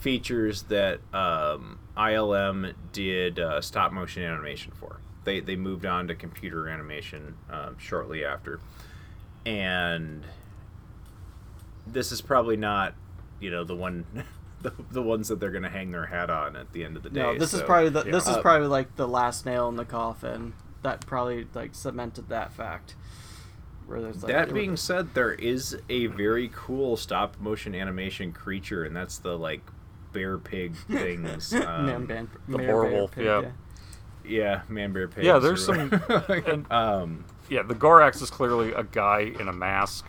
features that um, ILM did uh, stop motion animation for. They they moved on to computer animation um, shortly after, and this is probably not, you know, the one. The, the ones that they're gonna hang their hat on at the end of the day. no, this is probably the, this is Uh, probably like the last nail in the coffin that probably like cemented that fact. Where there's like that being was- said, there is a very cool stop motion animation creature, and that's the like bear pig things. Um, Man, ban- the Mayor boar Bear wolf, Pig, yeah. yeah, man bear pig. Yeah, there's some- and- um, yeah, the Gorax is clearly a guy in a mask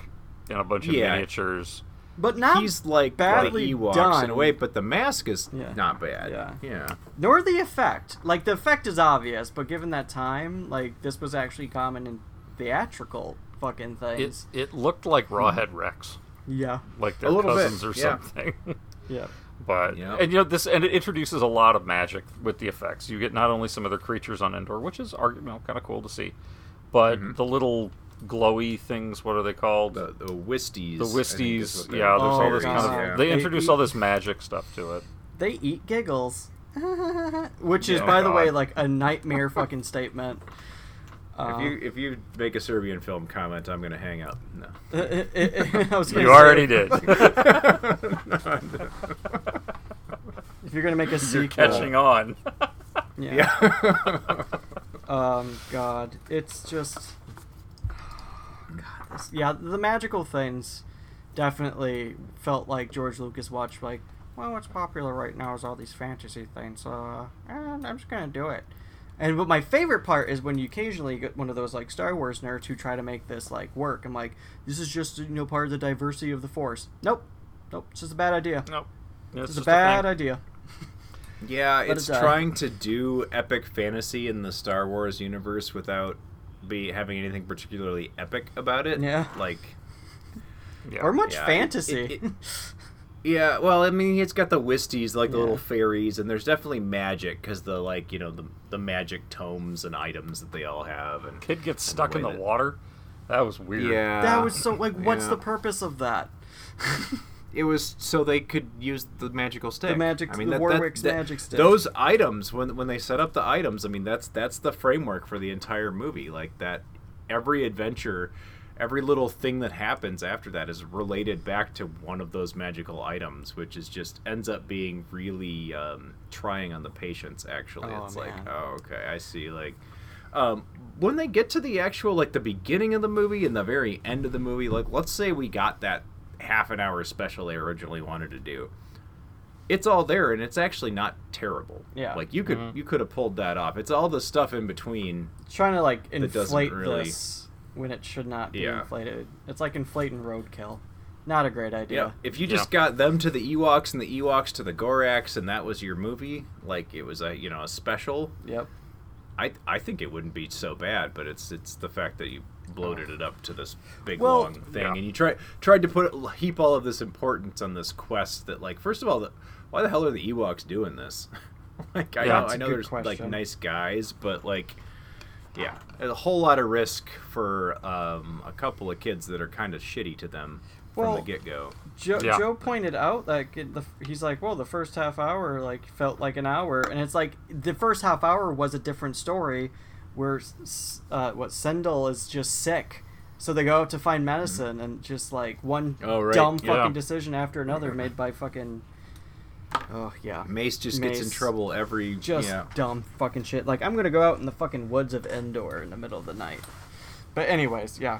and a bunch of Yeah. miniatures. But not he's like badly the Ewoks done. in a way, but the mask is Yeah. not bad. Yeah. yeah. nor the effect. Like the effect is obvious, but given that time, like this was actually common in theatrical fucking It things. it looked like Rawhead Rex, yeah, like their A little bit, cousins or yeah. something. yeah. But Yeah. and you know this and it introduces a lot of magic with the effects. You get not only some other creatures on Endor, which is argu- you know, kind of cool to see, but Mm-hmm. the little glowy things. What are they called? The the Wisties. The I Wisties. Yeah, there's all Oh, this kind of. Yeah. They They introduce eat- all this magic stuff to it. They eat giggles, which is Yeah. by the way like a nightmare fucking statement. If Uh, you if you make a Serbian film comment, I'm gonna hang up. No. I was You say, already did. If you're gonna make a You're catching on. yeah. Yeah. Um, God, it's just, God, this, yeah, the magical things definitely felt like George Lucas watched like, well, what's popular right now is all these fantasy things, so uh, eh, I'm just gonna do it. And but my favorite part is when you occasionally get one of those like Star Wars nerds who try to make this like work. I'm like, this is just you know part of the diversity of the Force. Nope, nope, it's just a bad idea. nope. It's, It's a just bad thing. idea. Yeah, Let it's it die. trying to do epic fantasy in the Star Wars universe without be having anything particularly epic about it. Yeah. Like Yeah. Or much Yeah, fantasy. it- it- Yeah, well, I mean, it's got the Wisties, like the Yeah. little fairies, and there's definitely magic because the like you know the the magic tomes and items that they all have, and Kid gets and stuck in the that- water. That was weird. Yeah, that was so like, what's yeah. the purpose of that? It was so they could use the magical stick. The magic- I mean, the that, Warwick's that, that- magic stick. Those items, when when they set up the items, I mean, that's that's the framework for the entire movie. Like that, every adventure, every little thing that happens after that is related back to one of those magical items, which is just ends up being really um, trying on the patience. Actually, Oh, it's like, oh, okay, I see. Like. Um, when they get to the actual like the beginning of the movie and the very end of the movie, like let's say we got that half an hour special they originally wanted to do. It's all there and it's actually not terrible. Yeah. Like you could mm-hmm. you could have pulled that off. It's all the stuff in between. trying to like inflate really- this when it should not be Yeah. inflated. It's like inflating roadkill. Not a great idea. If you just got them to the Ewoks and the Ewoks to the Gorax and that was your movie, like it was a you know a special, Yep. I I think it wouldn't be so bad. But it's it's the fact that you bloated it up to this big Well- long thing, Yeah. and you try tried to put heap all of this importance on this quest. That like first of all, the, why the hell are the Ewoks doing this? like I Yeah, know that's I a know good there's like nice guys, but like. Yeah, a whole lot of risk for um, a couple of kids that are kind of shitty to them Well, from the get go. Joe, Yeah. Joe pointed out that the, he's like, well, the first half hour like felt like an hour, and it's like the first half hour was a different story, where uh, what Cindel is just sick, so they go out to find medicine, and just like one Oh, right, dumb yeah. fucking decision after another made by fucking. Oh yeah, Mace just gets in trouble every just yeah. dumb fucking shit. Like I'm gonna go out in the fucking woods of Endor in the middle of the night. But anyways, yeah,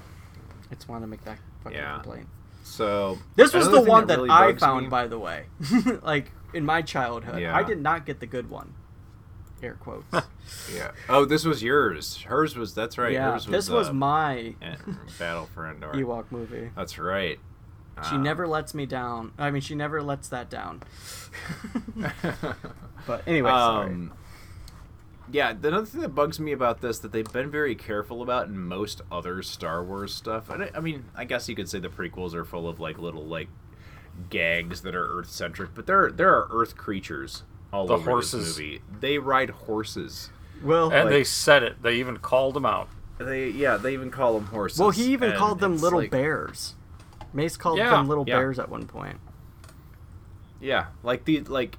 I just want to make that fucking Yeah. complaint. So This was the one that, really I found, me- by the way. like in my childhood, Yeah. I did not get the good one. Air quotes. Yeah. Oh, this was yours. Hers was. That's right. yeah, Hers was, this was uh, my Battle for Endor. Ewok movie. That's right. She Ah. never lets me down. I mean, she never lets that down. but anyway, sorry. Um, yeah, the other thing that bugs me about this that they've been very careful about in most other Star Wars stuff. I, I mean, I guess you could say the prequels are full of like little like gags that are Earth centric, but there are, there are Earth creatures all The over horses. this movie. They ride horses. Well, And like- they said it. They even called them out. They yeah, they even call them horses. well, he even and called them little like- bears. Mace called Yeah. them little Yeah. bears at one point. Yeah, like the like,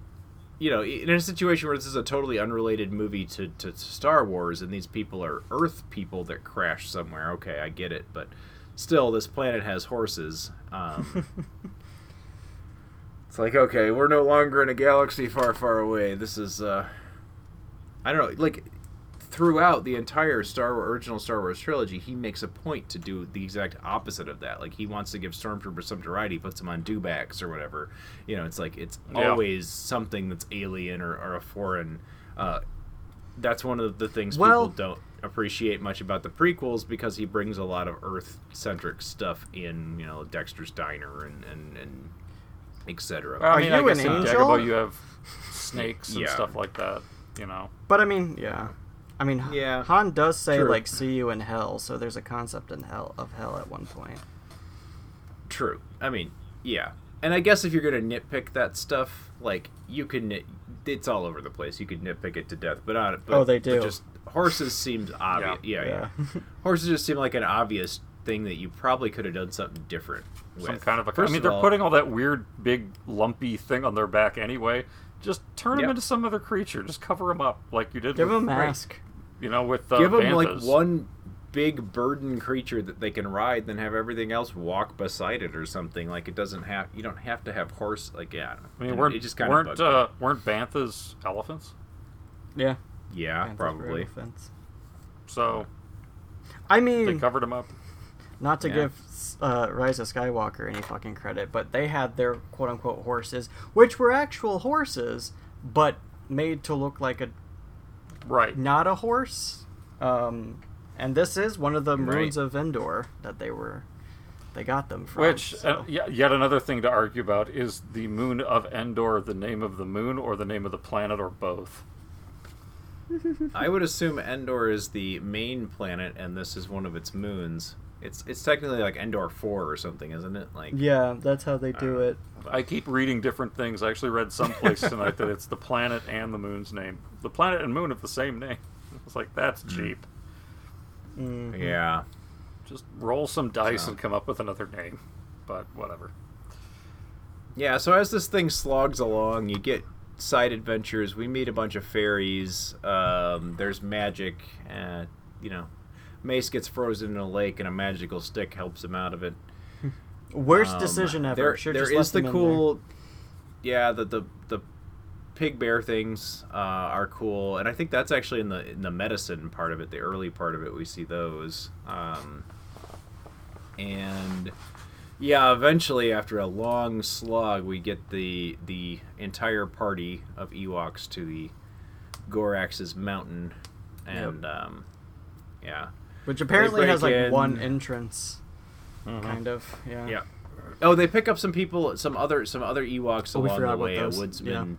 you know, in a situation where this is a totally unrelated movie to, to Star Wars, and these people are Earth people that crash somewhere. Okay, I get it, but still, this planet has horses. Um, it's like okay, we're no longer in a galaxy far, far away. This is, uh, I don't know, like. Throughout the entire Star Wars, original Star Wars trilogy, he makes a point to do the exact opposite of that. Like he wants to give stormtroopers some variety, puts them on dewbacks or whatever. You know, it's like it's Yeah. always something that's alien or, or a foreign. Uh, that's one of the things Well- people don't appreciate much about the prequels because he brings a lot of Earth centric stuff in. You know, Dexter's Diner and and, and etc. I mean, I you guess an in angel? Dagobah you have snakes and Yeah. stuff like that. You know. But I mean, yeah. I mean, Yeah, Han does say true. like "see you in hell," so there's a concept in hell of hell at one point. True. I mean, yeah. And I guess if you're gonna nitpick that stuff, like you can nit, it's all over the place. You could nitpick it to death, but on but, Oh, they but do. just horses seemed obvious. Yeah, yeah. Yeah. horses just seem like an obvious thing that you probably could have done something different with. Some kind of a. I First mean, they're all- putting all that weird, big, lumpy thing on their back anyway. Just turn them into some other creature. Just cover them up like you did. Give with, him a mask. You know, with uh, give them like one big burden creature that they can ride, then have everything else walk beside it or something. Like it doesn't have you don't have to have horse. Like yeah, I mean, And weren't it just kind weren't of uh, weren't banthas elephants? Yeah. yeah Banthas were probably. So I mean, they covered them up. Not to Yeah. give uh, Rise of Skywalker any fucking credit, but they had their quote unquote horses, which were actual horses, but made to look like a Right. not a horse. Um, and this is one of the Right. ruins of Endor that they were they got them from. Which, so- uh, yeah, yet another thing to argue about is the moon of Endor the name of the moon or the name of the planet or both? I would assume Endor is the main planet, and this is one of its moons. It's it's technically like Endor four or something, isn't it? Like yeah, that's how they do it. I keep reading different things. I actually read someplace tonight that it's the planet and the moon's name. The planet and moon have the same name. It's like that's cheap. Mhm. yeah, Just roll some dice So- and come up with another name. But whatever. yeah. So as this thing slogs along, you get side adventures. We meet a bunch of fairies. Um, there's magic. Uh, you know, Mace gets frozen in a lake, and a magical stick helps him out of it. Worst Um, decision ever. There, Should there is the in there. cool, yeah. The the the pig bear things uh, are cool, and I think that's actually in the in the medicine part of it, the early part of it. We see those, um, and yeah, eventually after a long slog, we get the the entire party of Ewoks to the Gorax's mountain, and um, yeah. Which apparently has like in. one entrance, kind of. Yeah. Yeah. Oh, they pick up some people, some other, some other Ewoks Oh, along the way. A woodsman,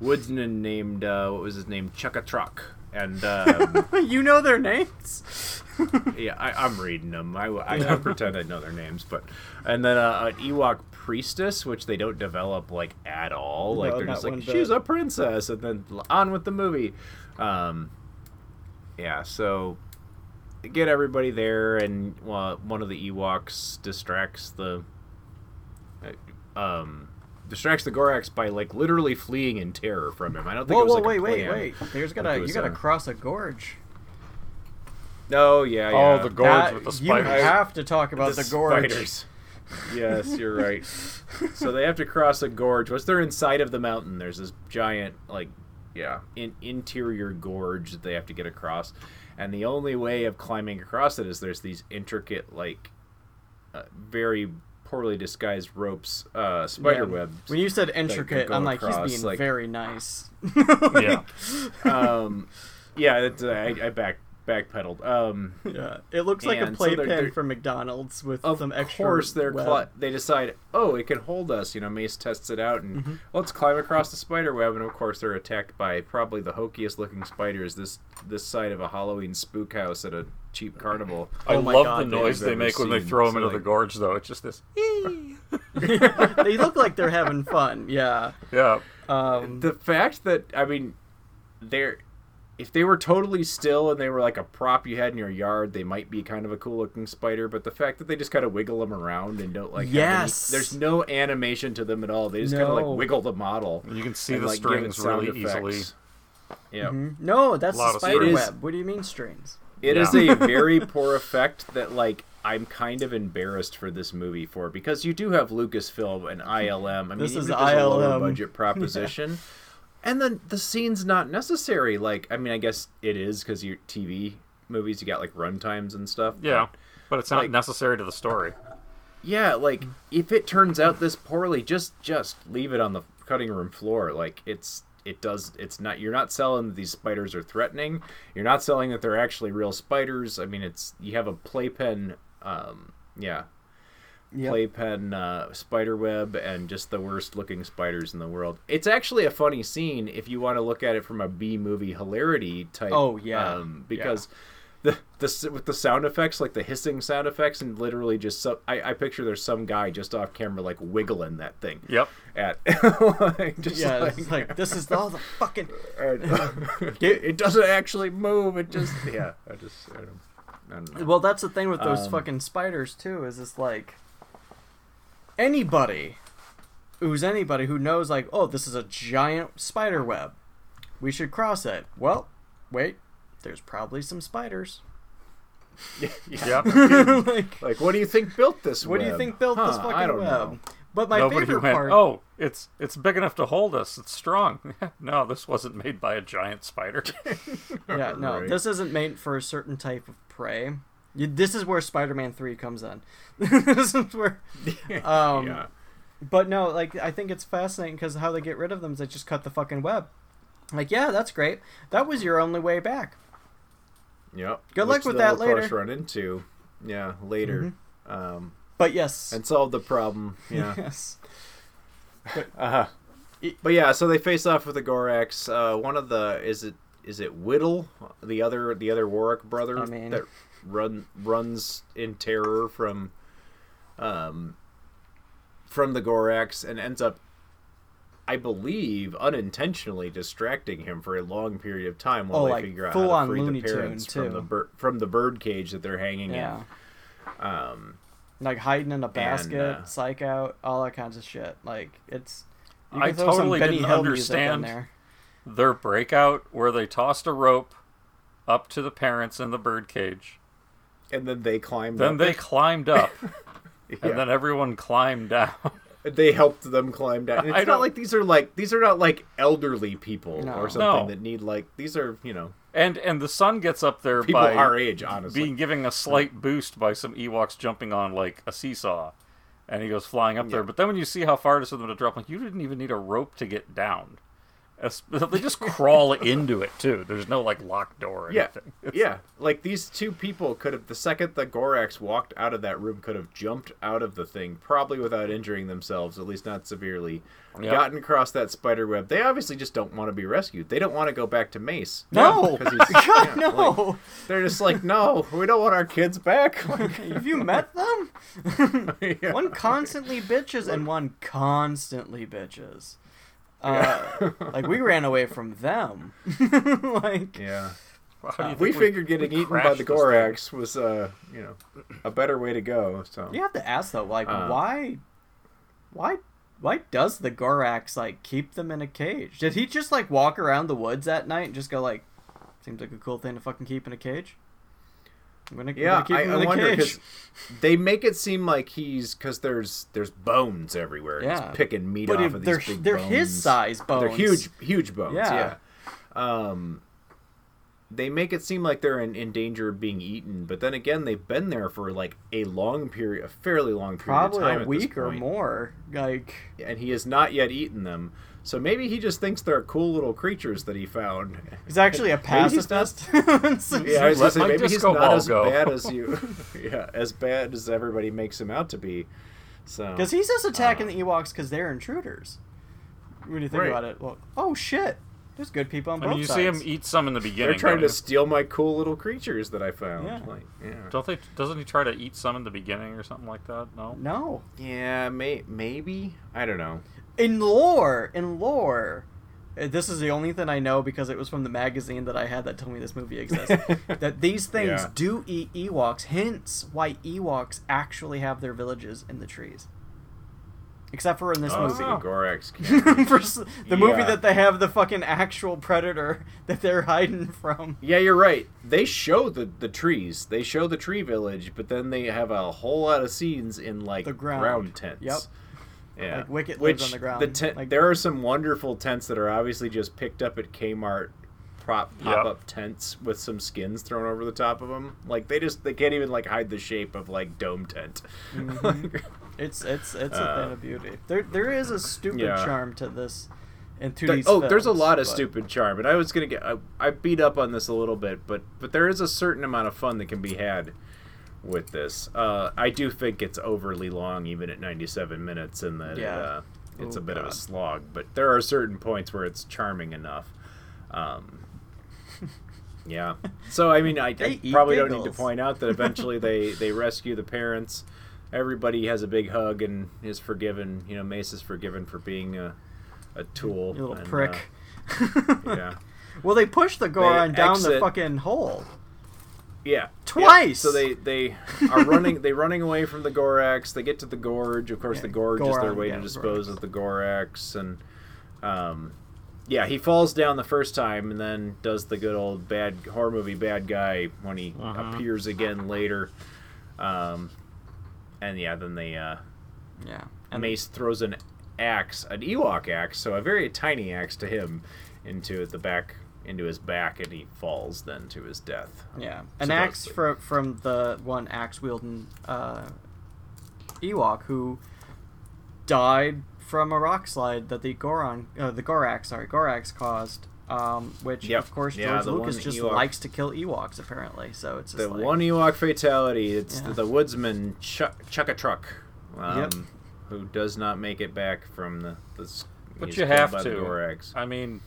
woodsman named uh, what was his name? Chukha-Trok. And um, you know their names. yeah, I, I'm reading them. I, I, I pretend I know their names, but and then uh, an Ewok priestess, which they don't develop like at all. Like No, they're just like she's bit. a princess, and then on with the movie. Um, yeah, so get everybody there, and uh, one of the Ewoks distracts the uh, um distracts the Gorax by like literally fleeing in terror from him. I don't think Whoa, it was whoa, like wait, wait, plan. wait. There's Like, gotta it you gotta uh, cross a gorge. No, yeah, yeah. Oh, yeah. the gorge That- with the spiders. you have to talk about the, gorge. spiders. yes, you're right. so they have to cross a gorge. Once they're inside of the mountain, there's this giant, like, yeah, in, interior gorge that they have to get across. And the only way of climbing across it is there's these intricate, like, uh, very poorly disguised ropes, uh, spider Yeah. webs. When you said intricate, I'm like, across, he's being like- very nice. Yeah. um, yeah, that's, uh, I, I back backpedaled. Um, yeah, it looks like a And so they're- playpen they're- McDonald's with of some extra. course they're web. cli- they decide oh it can hold us you know mace tests it out and Mm-hmm. let's climb across the spider web and of course they're attacked by probably the hokiest looking spiders this this side of a halloween spook house at a cheap carnival I Oh my love God, the noise they make when they throw them So, into the gorge, though. It's just this. they look like they're having fun. Yeah. Yeah. Um, the fact that i mean they're if they were totally still and they were like a prop you had in your yard they might be kind of a cool looking spider but the fact that they just kind of wiggle them around and don't like have any- Yes. there's no animation to them at all they just kind of like wiggle the model You can see and, the like, strings really effects. easily. yeah mm-hmm. no, that's Lot the spider strings. web. What do you mean strings? It is Yeah. a very poor effect that like I'm kind of embarrassed for this movie for because you do have Lucasfilm and ILM. I mean, This even is if it's a lower ILM. budget proposition, and then the scene's not necessary. Like, I mean, I guess it is because your TV movies you got like run times and stuff. Yeah. But it's not Like- necessary to the story. Yeah, like if it turns out this poorly, just just leave it on the cutting room floor. Like it's it does it's not you're not selling that these spiders are threatening. You're not selling that they're actually real spiders. I mean, it's you have a playpen um yeah. Yep. Playpen uh, spider web and just the worst looking spiders in the world. It's actually a funny scene if you want to look at it from a B movie hilarity type. Oh, yeah. um, because the the with the sound effects, like the hissing sound effects, and literally just so I, I picture there's some guy just off camera like wiggling that thing. Yep. At like, just Yeah, like, like this is all the fucking. it, it doesn't actually move. It just yeah. I just I don't, I don't know. Well, that's the thing with those Um, fucking spiders too. Is it's like anybody who's anybody who knows like, oh, this is a giant spider web. We should cross it. Well, wait, there's probably some spiders. Yep. like, Like, what do you think built this? what do you think built this fucking I don't web? know. But my Nobody favorite went, part. oh, it's it's big enough to hold us. It's strong. no, this wasn't made by a giant spider. Yeah, no, Right. this isn't meant for a certain type of prey. You, this is where Spider-Man Three comes in. this is where, um, yeah. but no, like I think it's fascinating because how they get rid of them is they just cut the fucking web. Like, yeah, that's great. That was your only way back. Yep. Good luck Which with they'll, that of course, later. run into, yeah, later, um, But yes, and solve the problem. Yeah. yes, uh-huh. But yeah, so they face off with the Gorax. Uh, one of the is it is it Widdle, the other the other Warwick brother I mean- that run runs in terror from, um, from the Gorax and ends up, I believe, unintentionally distracting him for a long period of time while Oh, they like, figure out how to free Looney the parents from the bir- from the bird cage that they're hanging yeah, in. Um, like hiding in a basket, uh, psych out, all that kinds of shit. Like it's. you I can throw some totally Benny didn't Hill in understand there. Their breakout where they tossed a rope up to the parents in the birdcage. And then they climbed. Then up they climbed up, Yeah. and then everyone climbed down. they helped them climb down. It's I not don't- like these are like these are not like elderly people No. or something No. that need like these are you know And and the sun gets up there people by our age honestly. being giving a slight boost by some Ewoks jumping on like a seesaw, and he goes flying up there. But then when you see how far it is for them to drop, like you didn't even need a rope to get down. As- They just crawl into it too. There's no like locked door. Or yeah, anything. It's- yeah. Like these two people could have the second the Gorax walked out of that room could have jumped out of the thing probably without injuring themselves, at least not severely. Yep. Gotten across that spider web. They obviously just don't want to be rescued. They don't want to go back to Mace. No, 'cause he's- God, yeah, no. like, they're just like, no, we don't want our kids back. Like, Have you met them? yeah. One constantly bitches and one constantly bitches. Uh, like we ran away from them. like Yeah. How do you we figured getting we eaten by the this thing? Gorax was, uh, you know, a better way to go. So you have to ask though, like Uh. why, why, why does the Gorax like keep them in a cage? Did he just like walk around the woods at night and just go like, seems like a cool thing to fucking keep in a cage? I'm gonna, I'm yeah, gonna keep I, I wonder because they make it seem like he's because there's there's bones everywhere. Yeah. He's picking meat But off of these big they're bones. his size bones. They're huge, huge bones. Yeah. Yeah. Um, they make it seem like they're in, in danger of being eaten, but then again, they've been there for like a long period, a fairly long period Probably of time a week or more. Like and he has not yet eaten them. So maybe he just thinks they're cool little creatures that he found. he's actually a Maybe he's not- Yeah, I was gonna Let say my maybe he's not as go. bad as you. yeah, as bad as everybody makes him out to be. So Because he's just attacking the Ewoks because they're intruders. When you think Uh. Right. about it, well, oh shit, there's good people on I both mean, you sides. see him eat some in the beginning. they're trying to you? steal my cool little creatures that I found. Yeah. Like, yeah. Don't they? Doesn't he try to eat some in the beginning or something like that? No. No, Yeah, may, maybe I don't know. In lore, in lore, uh, this is the only thing I know because it was from the magazine that I had that told me this movie exists. that these things Yeah. do eat Ewoks. Hence, why Ewoks actually have their villages in the trees. Except for in this Oh, movie. Gorax. For the movie that they have the fucking actual predator that they're hiding from. yeah, you're right. They show the the trees. They show the tree village, but then they have a whole lot of scenes in like The ground. tents. Yep. Yeah. Like, Wicket Which lives on the ground. The tent, Like- there are some wonderful tents that are obviously just picked up at Kmart. Prop Yep. pop up tents with some skins thrown over the top of them. Like they just they can't even like hide the shape of like dome tent. It's it's it's a Uh, thing of beauty. There there is a stupid Yeah. charm to this, and to There- these. oh, there's a lot of but- stupid charm, and I was gonna get I, I beat up on this a little bit, but but there is a certain amount of fun that can be had with this. Uh, I do think it's overly long, even at 97 minutes, and that Yeah. uh, it's Oh, a bit of a slog. But there are certain points where it's charming enough. Um, yeah. So I mean, I, I probably don't need to point out that eventually they they rescue the parents. Everybody has a big hug and is forgiven. You know, Mace is forgiven for being a, a tool. You little and, prick. uh, yeah. Well, they push the Goron down the fucking hole. Yeah. Twice! Yep. So they they are running they running away from the Gorax. They get to the gorge. Of course, Yeah, the gorge is their way yeah, to dispose Gorax. of the Gorax, and um, yeah, he falls down the first time and then does the good old bad horror movie bad guy when he Uh-huh. appears again later. Um, and yeah, then they uh, Yeah. Mace throws an axe, an Ewok axe, so a very tiny axe to him, into the back, into his back, and he falls then to his death. Yeah, an axe Supposedly. from from the one axe wielding uh, Ewok who died from a rock slide that the Goron, uh, the Gorax, sorry, Gorax caused. Um, which Yep. of course Yeah, George the Lucas just Ewok- likes to kill Ewoks apparently. So it's just The like, one Ewok fatality. It's Yeah. the, the woodsman Chuck Chukha-Trok, um, Yep. who does not make it back from the. the s- But you have to. I mean,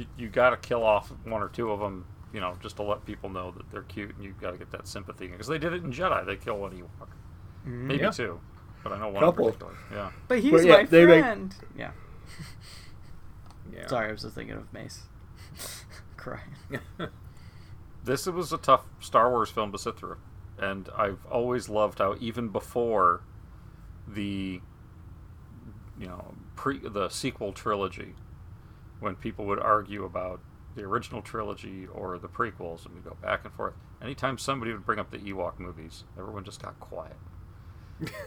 you you got to kill off one or two of them, you know, just to let people know that they're cute, and you've got to get that sympathy because they did it in Jedi. They kill one Ewok, Mhm. maybe Yeah. two, but I know one Couple. in particular. Yeah. But he's But yeah, my they make- friend. Yeah. Yeah. Sorry, I was just thinking of Mace. Crying. this was a tough Star Wars film to sit through, and I've always loved how even before the you know pre the sequel trilogy, when people would argue about the original trilogy or the prequels, and we go back and forth. Anytime somebody would bring up the Ewok movies, everyone just got quiet.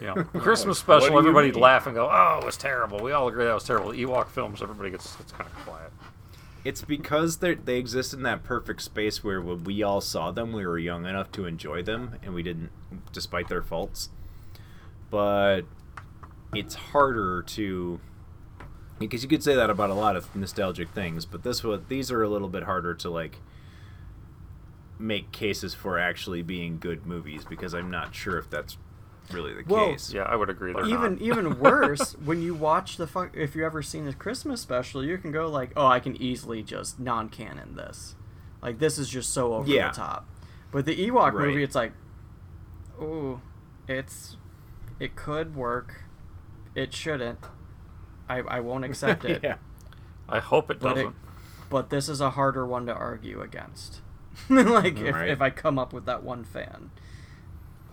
You know, Christmas special, everybody'd laugh and go, "Oh, it was terrible." We all agree that was terrible. The Ewok films, everybody gets gets kind of quiet. It's because they they exist in that perfect space where when we all saw them, we were young enough to enjoy them, and we didn't, despite their faults. But it's harder to because you could say that about a lot of nostalgic things, but this one these are a little bit harder to like make cases for actually being good movies because I'm not sure if that's really the Well, case. Yeah, I would agree. They're even not. even worse when you watch the fuck if you ever seen the christmas special you can go like oh i can easily just non-canon this like this is just so over Yeah. the top but the ewok Right. movie it's like ooh it's it could work it shouldn't i i won't accept it yeah. I hope it but doesn't. it, but this is a harder one to argue against like if, Right. if i come up with that one fan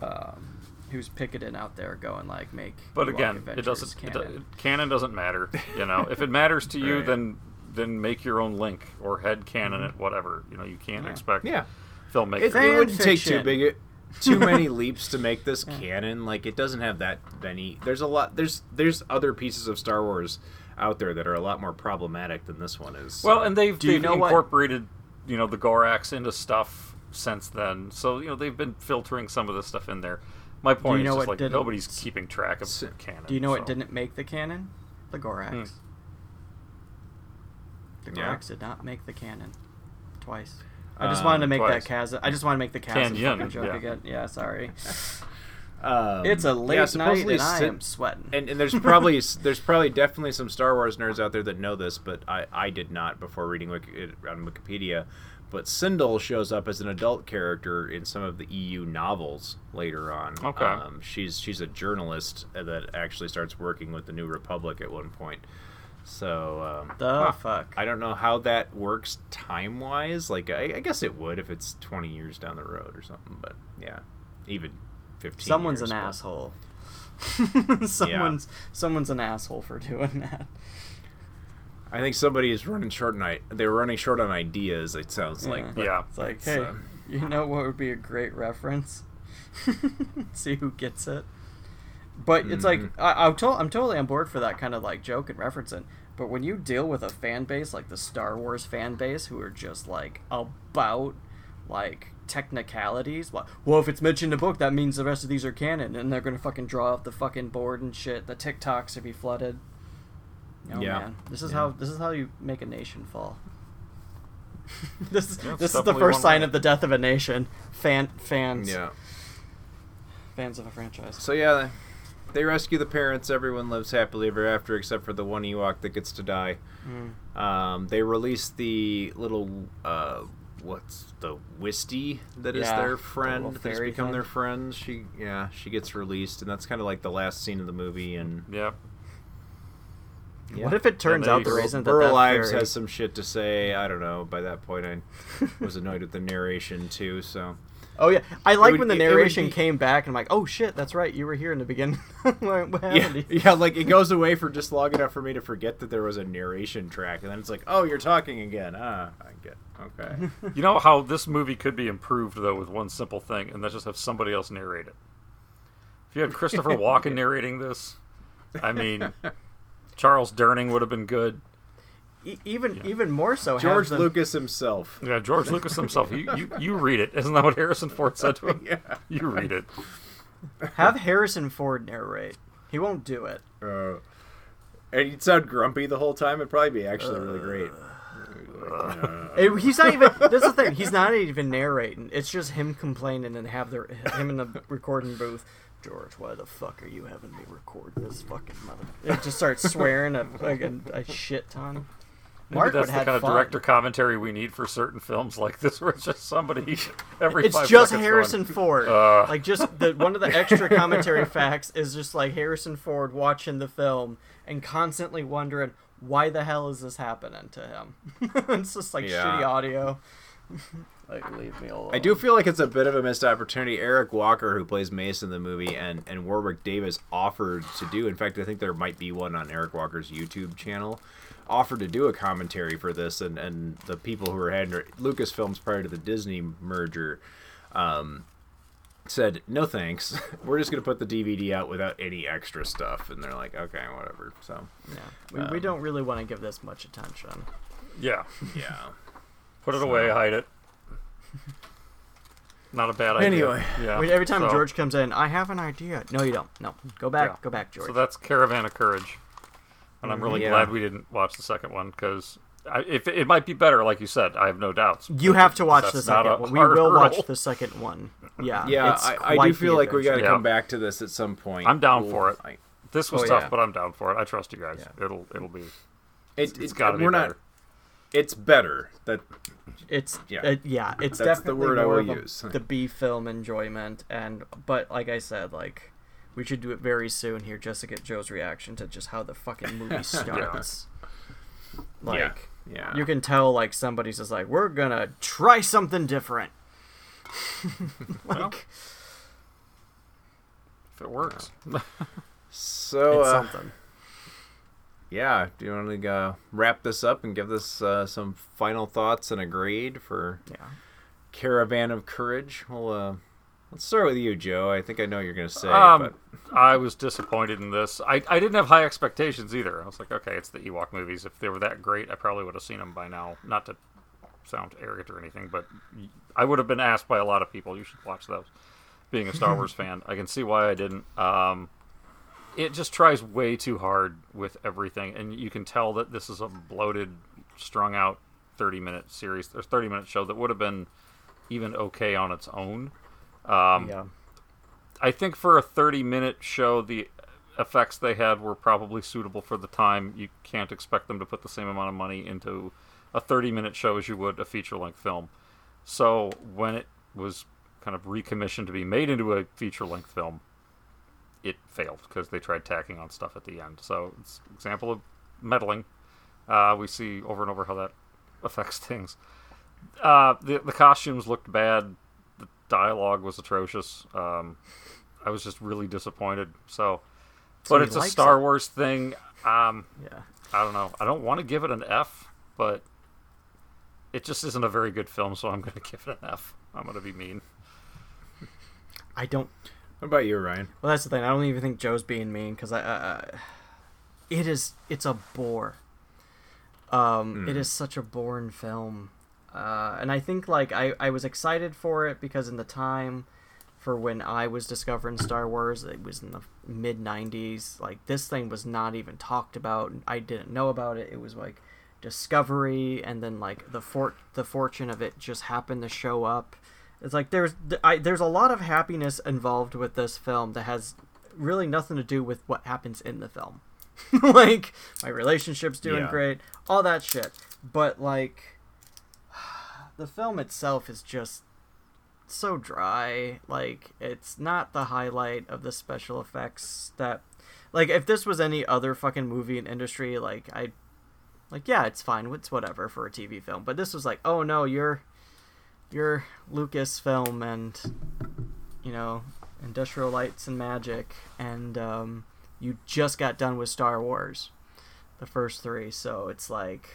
um who's picketing out there going like make But Ewok again, it doesn't. It, canon. canon doesn't matter. You know, if it matters to you, Right. then then make your own link or head canon it, whatever. You know, you can't Yeah. expect Yeah. filmmakers. It, it wouldn't take too fiction. big, too many leaps to make this canon. Like it doesn't have that many. There's a lot. There's there's other pieces of Star Wars out there that are a lot more problematic than this one is. well, and they've, they've know what- incorporated you know the Gorax into stuff since then. So you know they've been filtering some of this stuff in there. My point you know is just like didn't- nobody's keeping track of canon. Do you know what didn't make the canon? The Gorax. Hmm. The Yeah. Gorax did not make the canon. Twice. I just Uh, wanted to make twice. that Kaz. I just want to make the Kaz Canyon, joke yeah. again. Yeah, sorry. um, It's a late yeah, night and I am sweating. And, and there's probably there's probably definitely some Star Wars nerds out there that know this, but I, I did not before reading Wiki, on Wikipedia. But Cindel shows up as an adult character in some of the EU novels later on. Okay. Um, she's she's a journalist that actually starts working with the New Republic at one point. So um, the fuck. I don't know how that works time wise. Like I, I guess it would if it's 20 years down the road or something. But yeah, even 15. Someone's years, an but- asshole. someone's someone's an asshole for doing that. I think somebody is running short on they were running short on ideas. It sounds like. Yeah. but Yeah. It's like, hey, uh, you know what would be a great reference? See who gets it. But it's like Mm-hmm. I, I'm, to- I'm totally on board for that kind of like joke and referencing. But when you deal with a fan base like the Star Wars fan base, who are just like about like technicalities, well, well, if it's mentioned in the book, that means the rest of these are canon, and they're gonna fucking draw up the fucking board and shit. The TikToks to be flooded. Oh Yeah. man, this is Yeah. how this is how you make a nation fall. this it's this is the first sign way. of the death of a nation. Fan fans yeah. fans of a franchise. So yeah, they rescue the parents. Everyone lives happily ever after, except for the one Ewok that gets to die. Mm. Um, they release the little uh, what's the Wisty that is Yeah, their friend little that's become thing. their friend. She yeah she gets released, and that's kind of like the last scene of the movie. And Yep. yeah. What if it turns out the Burl, reason that Burl that Ives fairy- has some shit to say. I don't know. By that point, I was annoyed with the narration too. So Oh yeah, I like would- when the narration be- came back, and I'm like, oh shit, that's right, you were here in the beginning. what, what happened? Yeah, yeah, like it goes away for just long enough for me to forget that there was a narration track, and then it's like, oh, you're talking again. Ah, I get. Okay. You know how this movie could be improved though with one simple thing, and that's just have somebody else narrate it. If you had Christopher Walken narrating this, I mean, Charles Durning would have been good. E- even even more so, have George them- Lucas himself. Yeah, George Lucas himself. You, you you read it. Isn't that what Harrison Ford said to him? Yeah. You read it. have Harrison Ford narrate. He won't do it. Uh, and he'd sound grumpy the whole time. It'd probably be actually really great. Eh, He's not even. That's the thing. He's not even narrating. It's just him complaining and have their him in the recording booth. George, why the fuck are you having me record this fucking mother? It just starts swearing a, like a, a shit ton. Maybe Mark that's would the have kind of director commentary we need for certain films like this, where it's just somebody every. It's five just Harrison going, Ford. "Uh." Like just the one of the extra commentary facts is just like Harrison Ford watching the film and constantly wondering why the hell is this happening to him. it's just like Yeah. shitty audio. like leave me alone. I do feel like it's a bit of a missed opportunity. Eric Walker, who plays Mace in the movie, and, and Warwick Davis offered to do. In fact, I think there might be one on Eric Walker's YouTube channel. Offered to do a commentary for this, and, and the people who were heading Lucasfilms prior to the Disney merger um, said, no thanks. We're just going to put the DVD out without any extra stuff. And they're like, okay, whatever. So, Yeah, we, we Um, don't really want to give this much attention. Yeah, yeah. put it away, hide it. Not a bad idea. Anyway. yeah. I mean, every time so- George comes in, I have an idea. No, you don't. No, go back. Yeah. Go back, George. So that's Caravan of Courage, and I'm mm-hmm. really Yeah. glad we didn't watch the second one because if it might be better, like you said, I have no doubts. you have to watch the second one. We will watch hurdle. the second one. Yeah, Yeah, it's I, I do feel like we got to adventure. come back to this at some point. I'm down We'll- for it. I- This was Oh, tough, yeah. but I'm down for it. I trust you guys. It'll it'll be. It, it's it, gotta be we're better. not. It's better. That It's Yeah. yeah, yeah. It's That's the definitely word I will of a- use. the B film enjoyment, and but like I said, like we should do it very soon here just to get Joe's reaction to just how the fucking movie starts. Like yeah. you can tell, like somebody's just like, we're gonna try something different. like If it works. So it's uh, something. yeah, do you want to uh, wrap this up and give this uh, some final thoughts and a grade for Yeah. Caravan of Courage? Well, uh, let's start with you, Joe. I think I know what you're gonna say, Um, but I was disappointed in this. I, I didn't have high expectations either. I was like, okay, it's the Ewok movies. If they were that great, I probably would have seen them by now. Not to sound arrogant or anything, but I would have been asked by a lot of people, you should watch those. Being a Star Wars fan, I can see why I didn't. Um, it just tries way too hard with everything, and you can tell that this is a bloated, strung out 30 minute series or 30 minute show that would have been even okay on its own. Um, yeah. I think for a 30 minute show, the effects they had were probably suitable for the time. You can't expect them to put the same amount of money into a 30 minute show as you would a feature length film. So when it was kind of recommissioned to be made into a feature length film, it failed because they tried tacking on stuff at the end. So it's an example of meddling. Uh, we see over and over how that affects things. Uh, the the costumes looked bad. The dialogue was atrocious. Um, I was just really disappointed. So, So but it's a Star it. Wars thing. Um, Yeah. I don't know. I don't want to give it an F, but it just isn't a very good film, so I'm going to give it an F. I'm going to be mean. I don't what about you, Ryan? Well, that's the thing. I don't even think Joe's being mean because I, I, I, it is. It's a bore. Um, it is such a boring film, uh, and I think like I, I was excited for it because in the time, for when I was discovering Star Wars, it was in the mid '90s. Like this thing was not even talked about. I didn't know about it. It was like discovery, and then like the fort the fortune of it just happened to show up. It's like there's I, there's a lot of happiness involved with this film that has really nothing to do with what happens in the film. like my relationship's doing Yeah. great, all that shit. But like the film itself is just so dry. Like it's not the highlight of the special effects that like if this was any other fucking movie in industry, like I like yeah, it's fine. It's whatever for a TV film. But this was like, oh no, you're you're Lucasfilm and you know Industrial Lights and Magic, and um, you just got done with Star Wars, the first three. So it's like,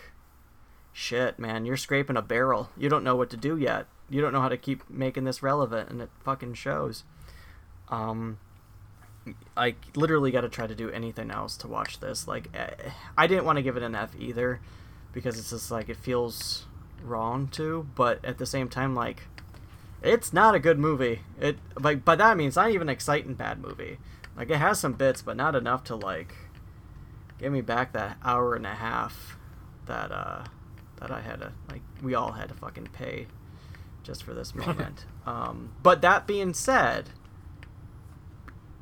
shit, man, you're scraping a barrel. You don't know what to do yet. You don't know how to keep making this relevant, and it fucking shows. Um, I literally got to try to do anything else to watch this. Like, eh, I didn't want to give it an F either, because it's just like it feels wrong to. But at the same time, like, it's not a good movie. It like by that I mean it's not even an exciting bad movie. Like it has some bits, but not enough to like give me back that hour and a half that uh that I had to like we all had to fucking pay just for this moment. um, but that being said,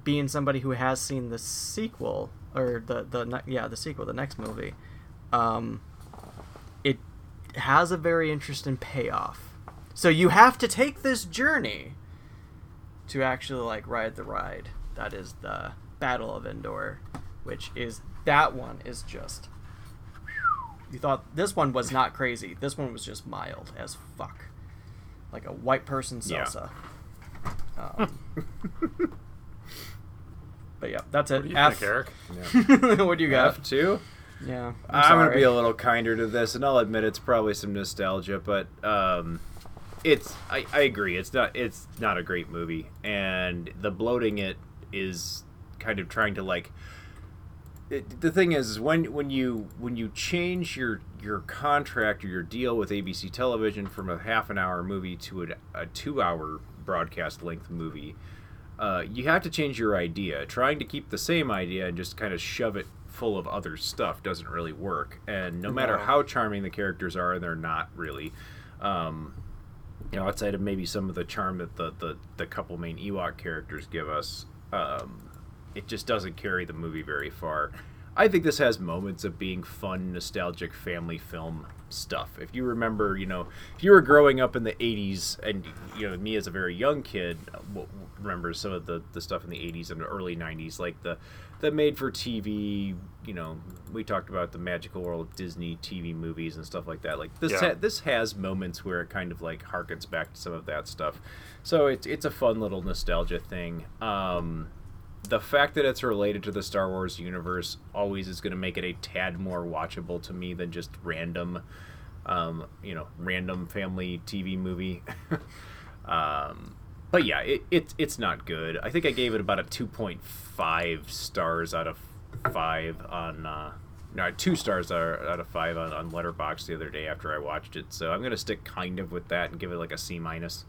being somebody who has seen the sequel or the the ne- yeah the sequel the next movie, um, it has a very interesting payoff. So you have to take this journey to actually like ride the ride. That is the Battle of Endor, which is that one is just. You thought this one was not crazy. This one was just mild as fuck, like a white person Yeah. salsa. Um, but yeah, that's it. What do you F. think, Eric? what do you got? F two. Yeah, I'm, gonna be a little kinder to this, and I'll admit it's probably some nostalgia, but um, it's I, I agree it's not it's not a great movie, and the bloating it is kind of trying to like. It, the thing is, is when when you when you change your your contract or your deal with ABC Television from a half an hour movie to a, a two hour broadcast length movie, uh, you have to change your idea. Trying to keep the same idea and just kind of shove it full of other stuff doesn't really work. And no matter No. how charming the characters are, they're not really, um, you know, outside of maybe some of the charm that the the, the couple main Ewok characters give us, um, it just doesn't carry the movie very far. I think this has moments of being fun, nostalgic family film stuff. If you remember, you know, if you were growing up in the 80s, and, you know, me as a very young kid w- remembers some of the, the stuff in the 80s and early 90s, like the, the made for TV, you know, we talked about the magical world of Disney TV movies and stuff like that. Like, this, Yeah. ha- this has moments where it kind of like harkens back to some of that stuff. So it's, it's a fun little nostalgia thing. Um, the fact that it's related to the Star Wars universe always is going to make it a tad more watchable to me than just random, um, you know, random family TV movie. um, but yeah, it, it it's not good. I think I gave it about a two point five stars out of five on. Uh, no, two stars out of five on, on Letterboxd the other day after I watched it. So I'm gonna stick kind of with that and give it like a C minus.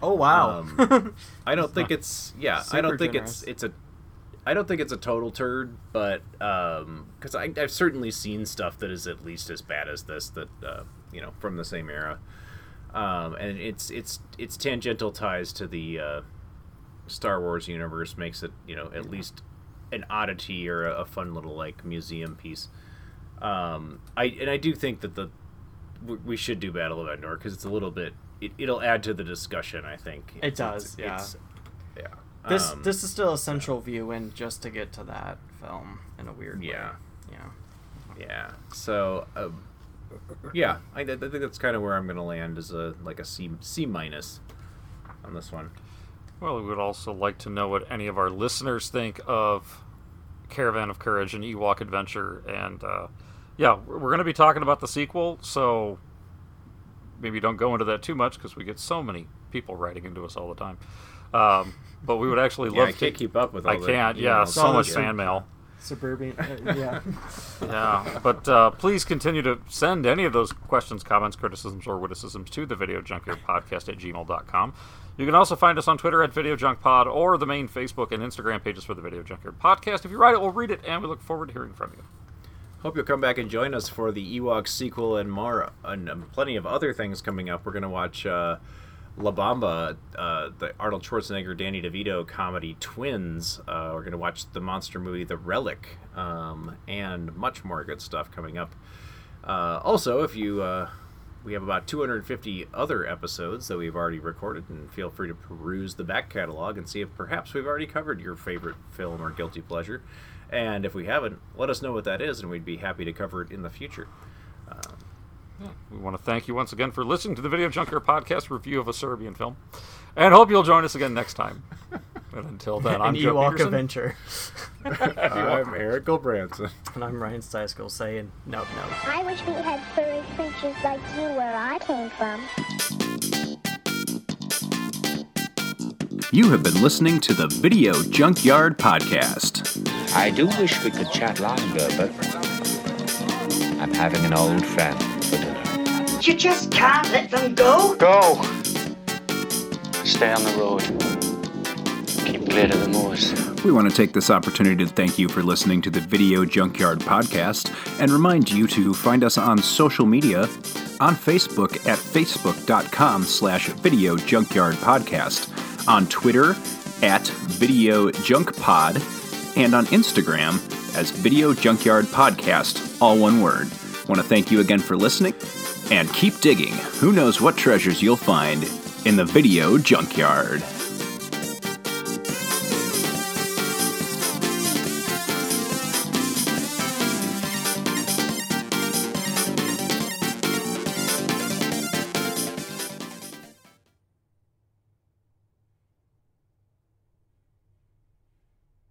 Oh wow. Um, I don't think it's yeah. I don't think generous. it's it's a. I don't think it's a total turd, but because I I've certainly seen stuff that is at least as bad as this that uh, you know from the same era, um, and it's it's it's tangential ties to the uh, Star Wars universe makes it you know at least an oddity or a, a fun little like museum piece. Um, I and I do think that the we should do Battle of Endor because it's a little bit. It, it'll add to the discussion. I think It It's- does, yeah. it's- yeah. This Um, this is still a central view in just to get to that film in a weird Yeah. way. Yeah. Yeah. So, um, yeah, I, I think that's kind of where I'm going to land as a like a C C minus on this one. Well, we would also like to know what any of our listeners think of Caravan of Courage and Ewok Adventure. And uh, yeah, we're going to be talking about the sequel, so maybe don't go into that too much because we get so many people writing into us all the time. Um, but we would actually Yeah, love I to can't keep up with all I can't. Yeah, emails. so much the- fan mail. Suburban. Uh, yeah. Yeah, but uh, please continue to send any of those questions, comments, criticisms, or witticisms to the Video Junkyard Podcast at gmail.com. You can also find us on Twitter at Video Junk Pod or the main Facebook and Instagram pages for the Video Junkyard Podcast. If you write it, we'll read it, and we look forward to hearing from you. Hope you'll come back and join us for the Ewok sequel and more, and um, plenty of other things coming up. We're going to watch uh, La Bamba, uh, the Arnold Schwarzenegger, Danny DeVito comedy Twins. Uh, we're going to watch the monster movie The Relic, um, and much more good stuff coming up. Uh, also, if you, uh, we have about 250 other episodes that we've already recorded, and feel free to peruse the back catalog and see if perhaps we've already covered your favorite film or guilty pleasure. And if we haven't, let us know what that is, and we'd be happy to cover it in the future. Um, We want to thank you once again for listening to the Video Junkyard podcast review of a Serbian film, and hope you'll join us again next time. And until then, I'm An Joe Ewok Peterson. Adventure. I'm Eric Branson. And I'm Ryan Steiskell saying, no, no. I wish we had furry creatures like you where I came from. You have been listening to the Video Junkyard Podcast. I do wish we could chat longer, but I'm having an old friend for. You just can't let them go. Go! Stay on the road. Keep clear of the moors. We want to take this opportunity to thank you for listening to the Video Junkyard Podcast and remind you to find us on social media on Facebook at facebook.com slash Video Junkyard Podcast, on Twitter at Video Junk Pod, and on Instagram as Video Junkyard Podcast, all one word. Want to thank you again for listening and keep digging. Who knows what treasures you'll find in the Video Junkyard.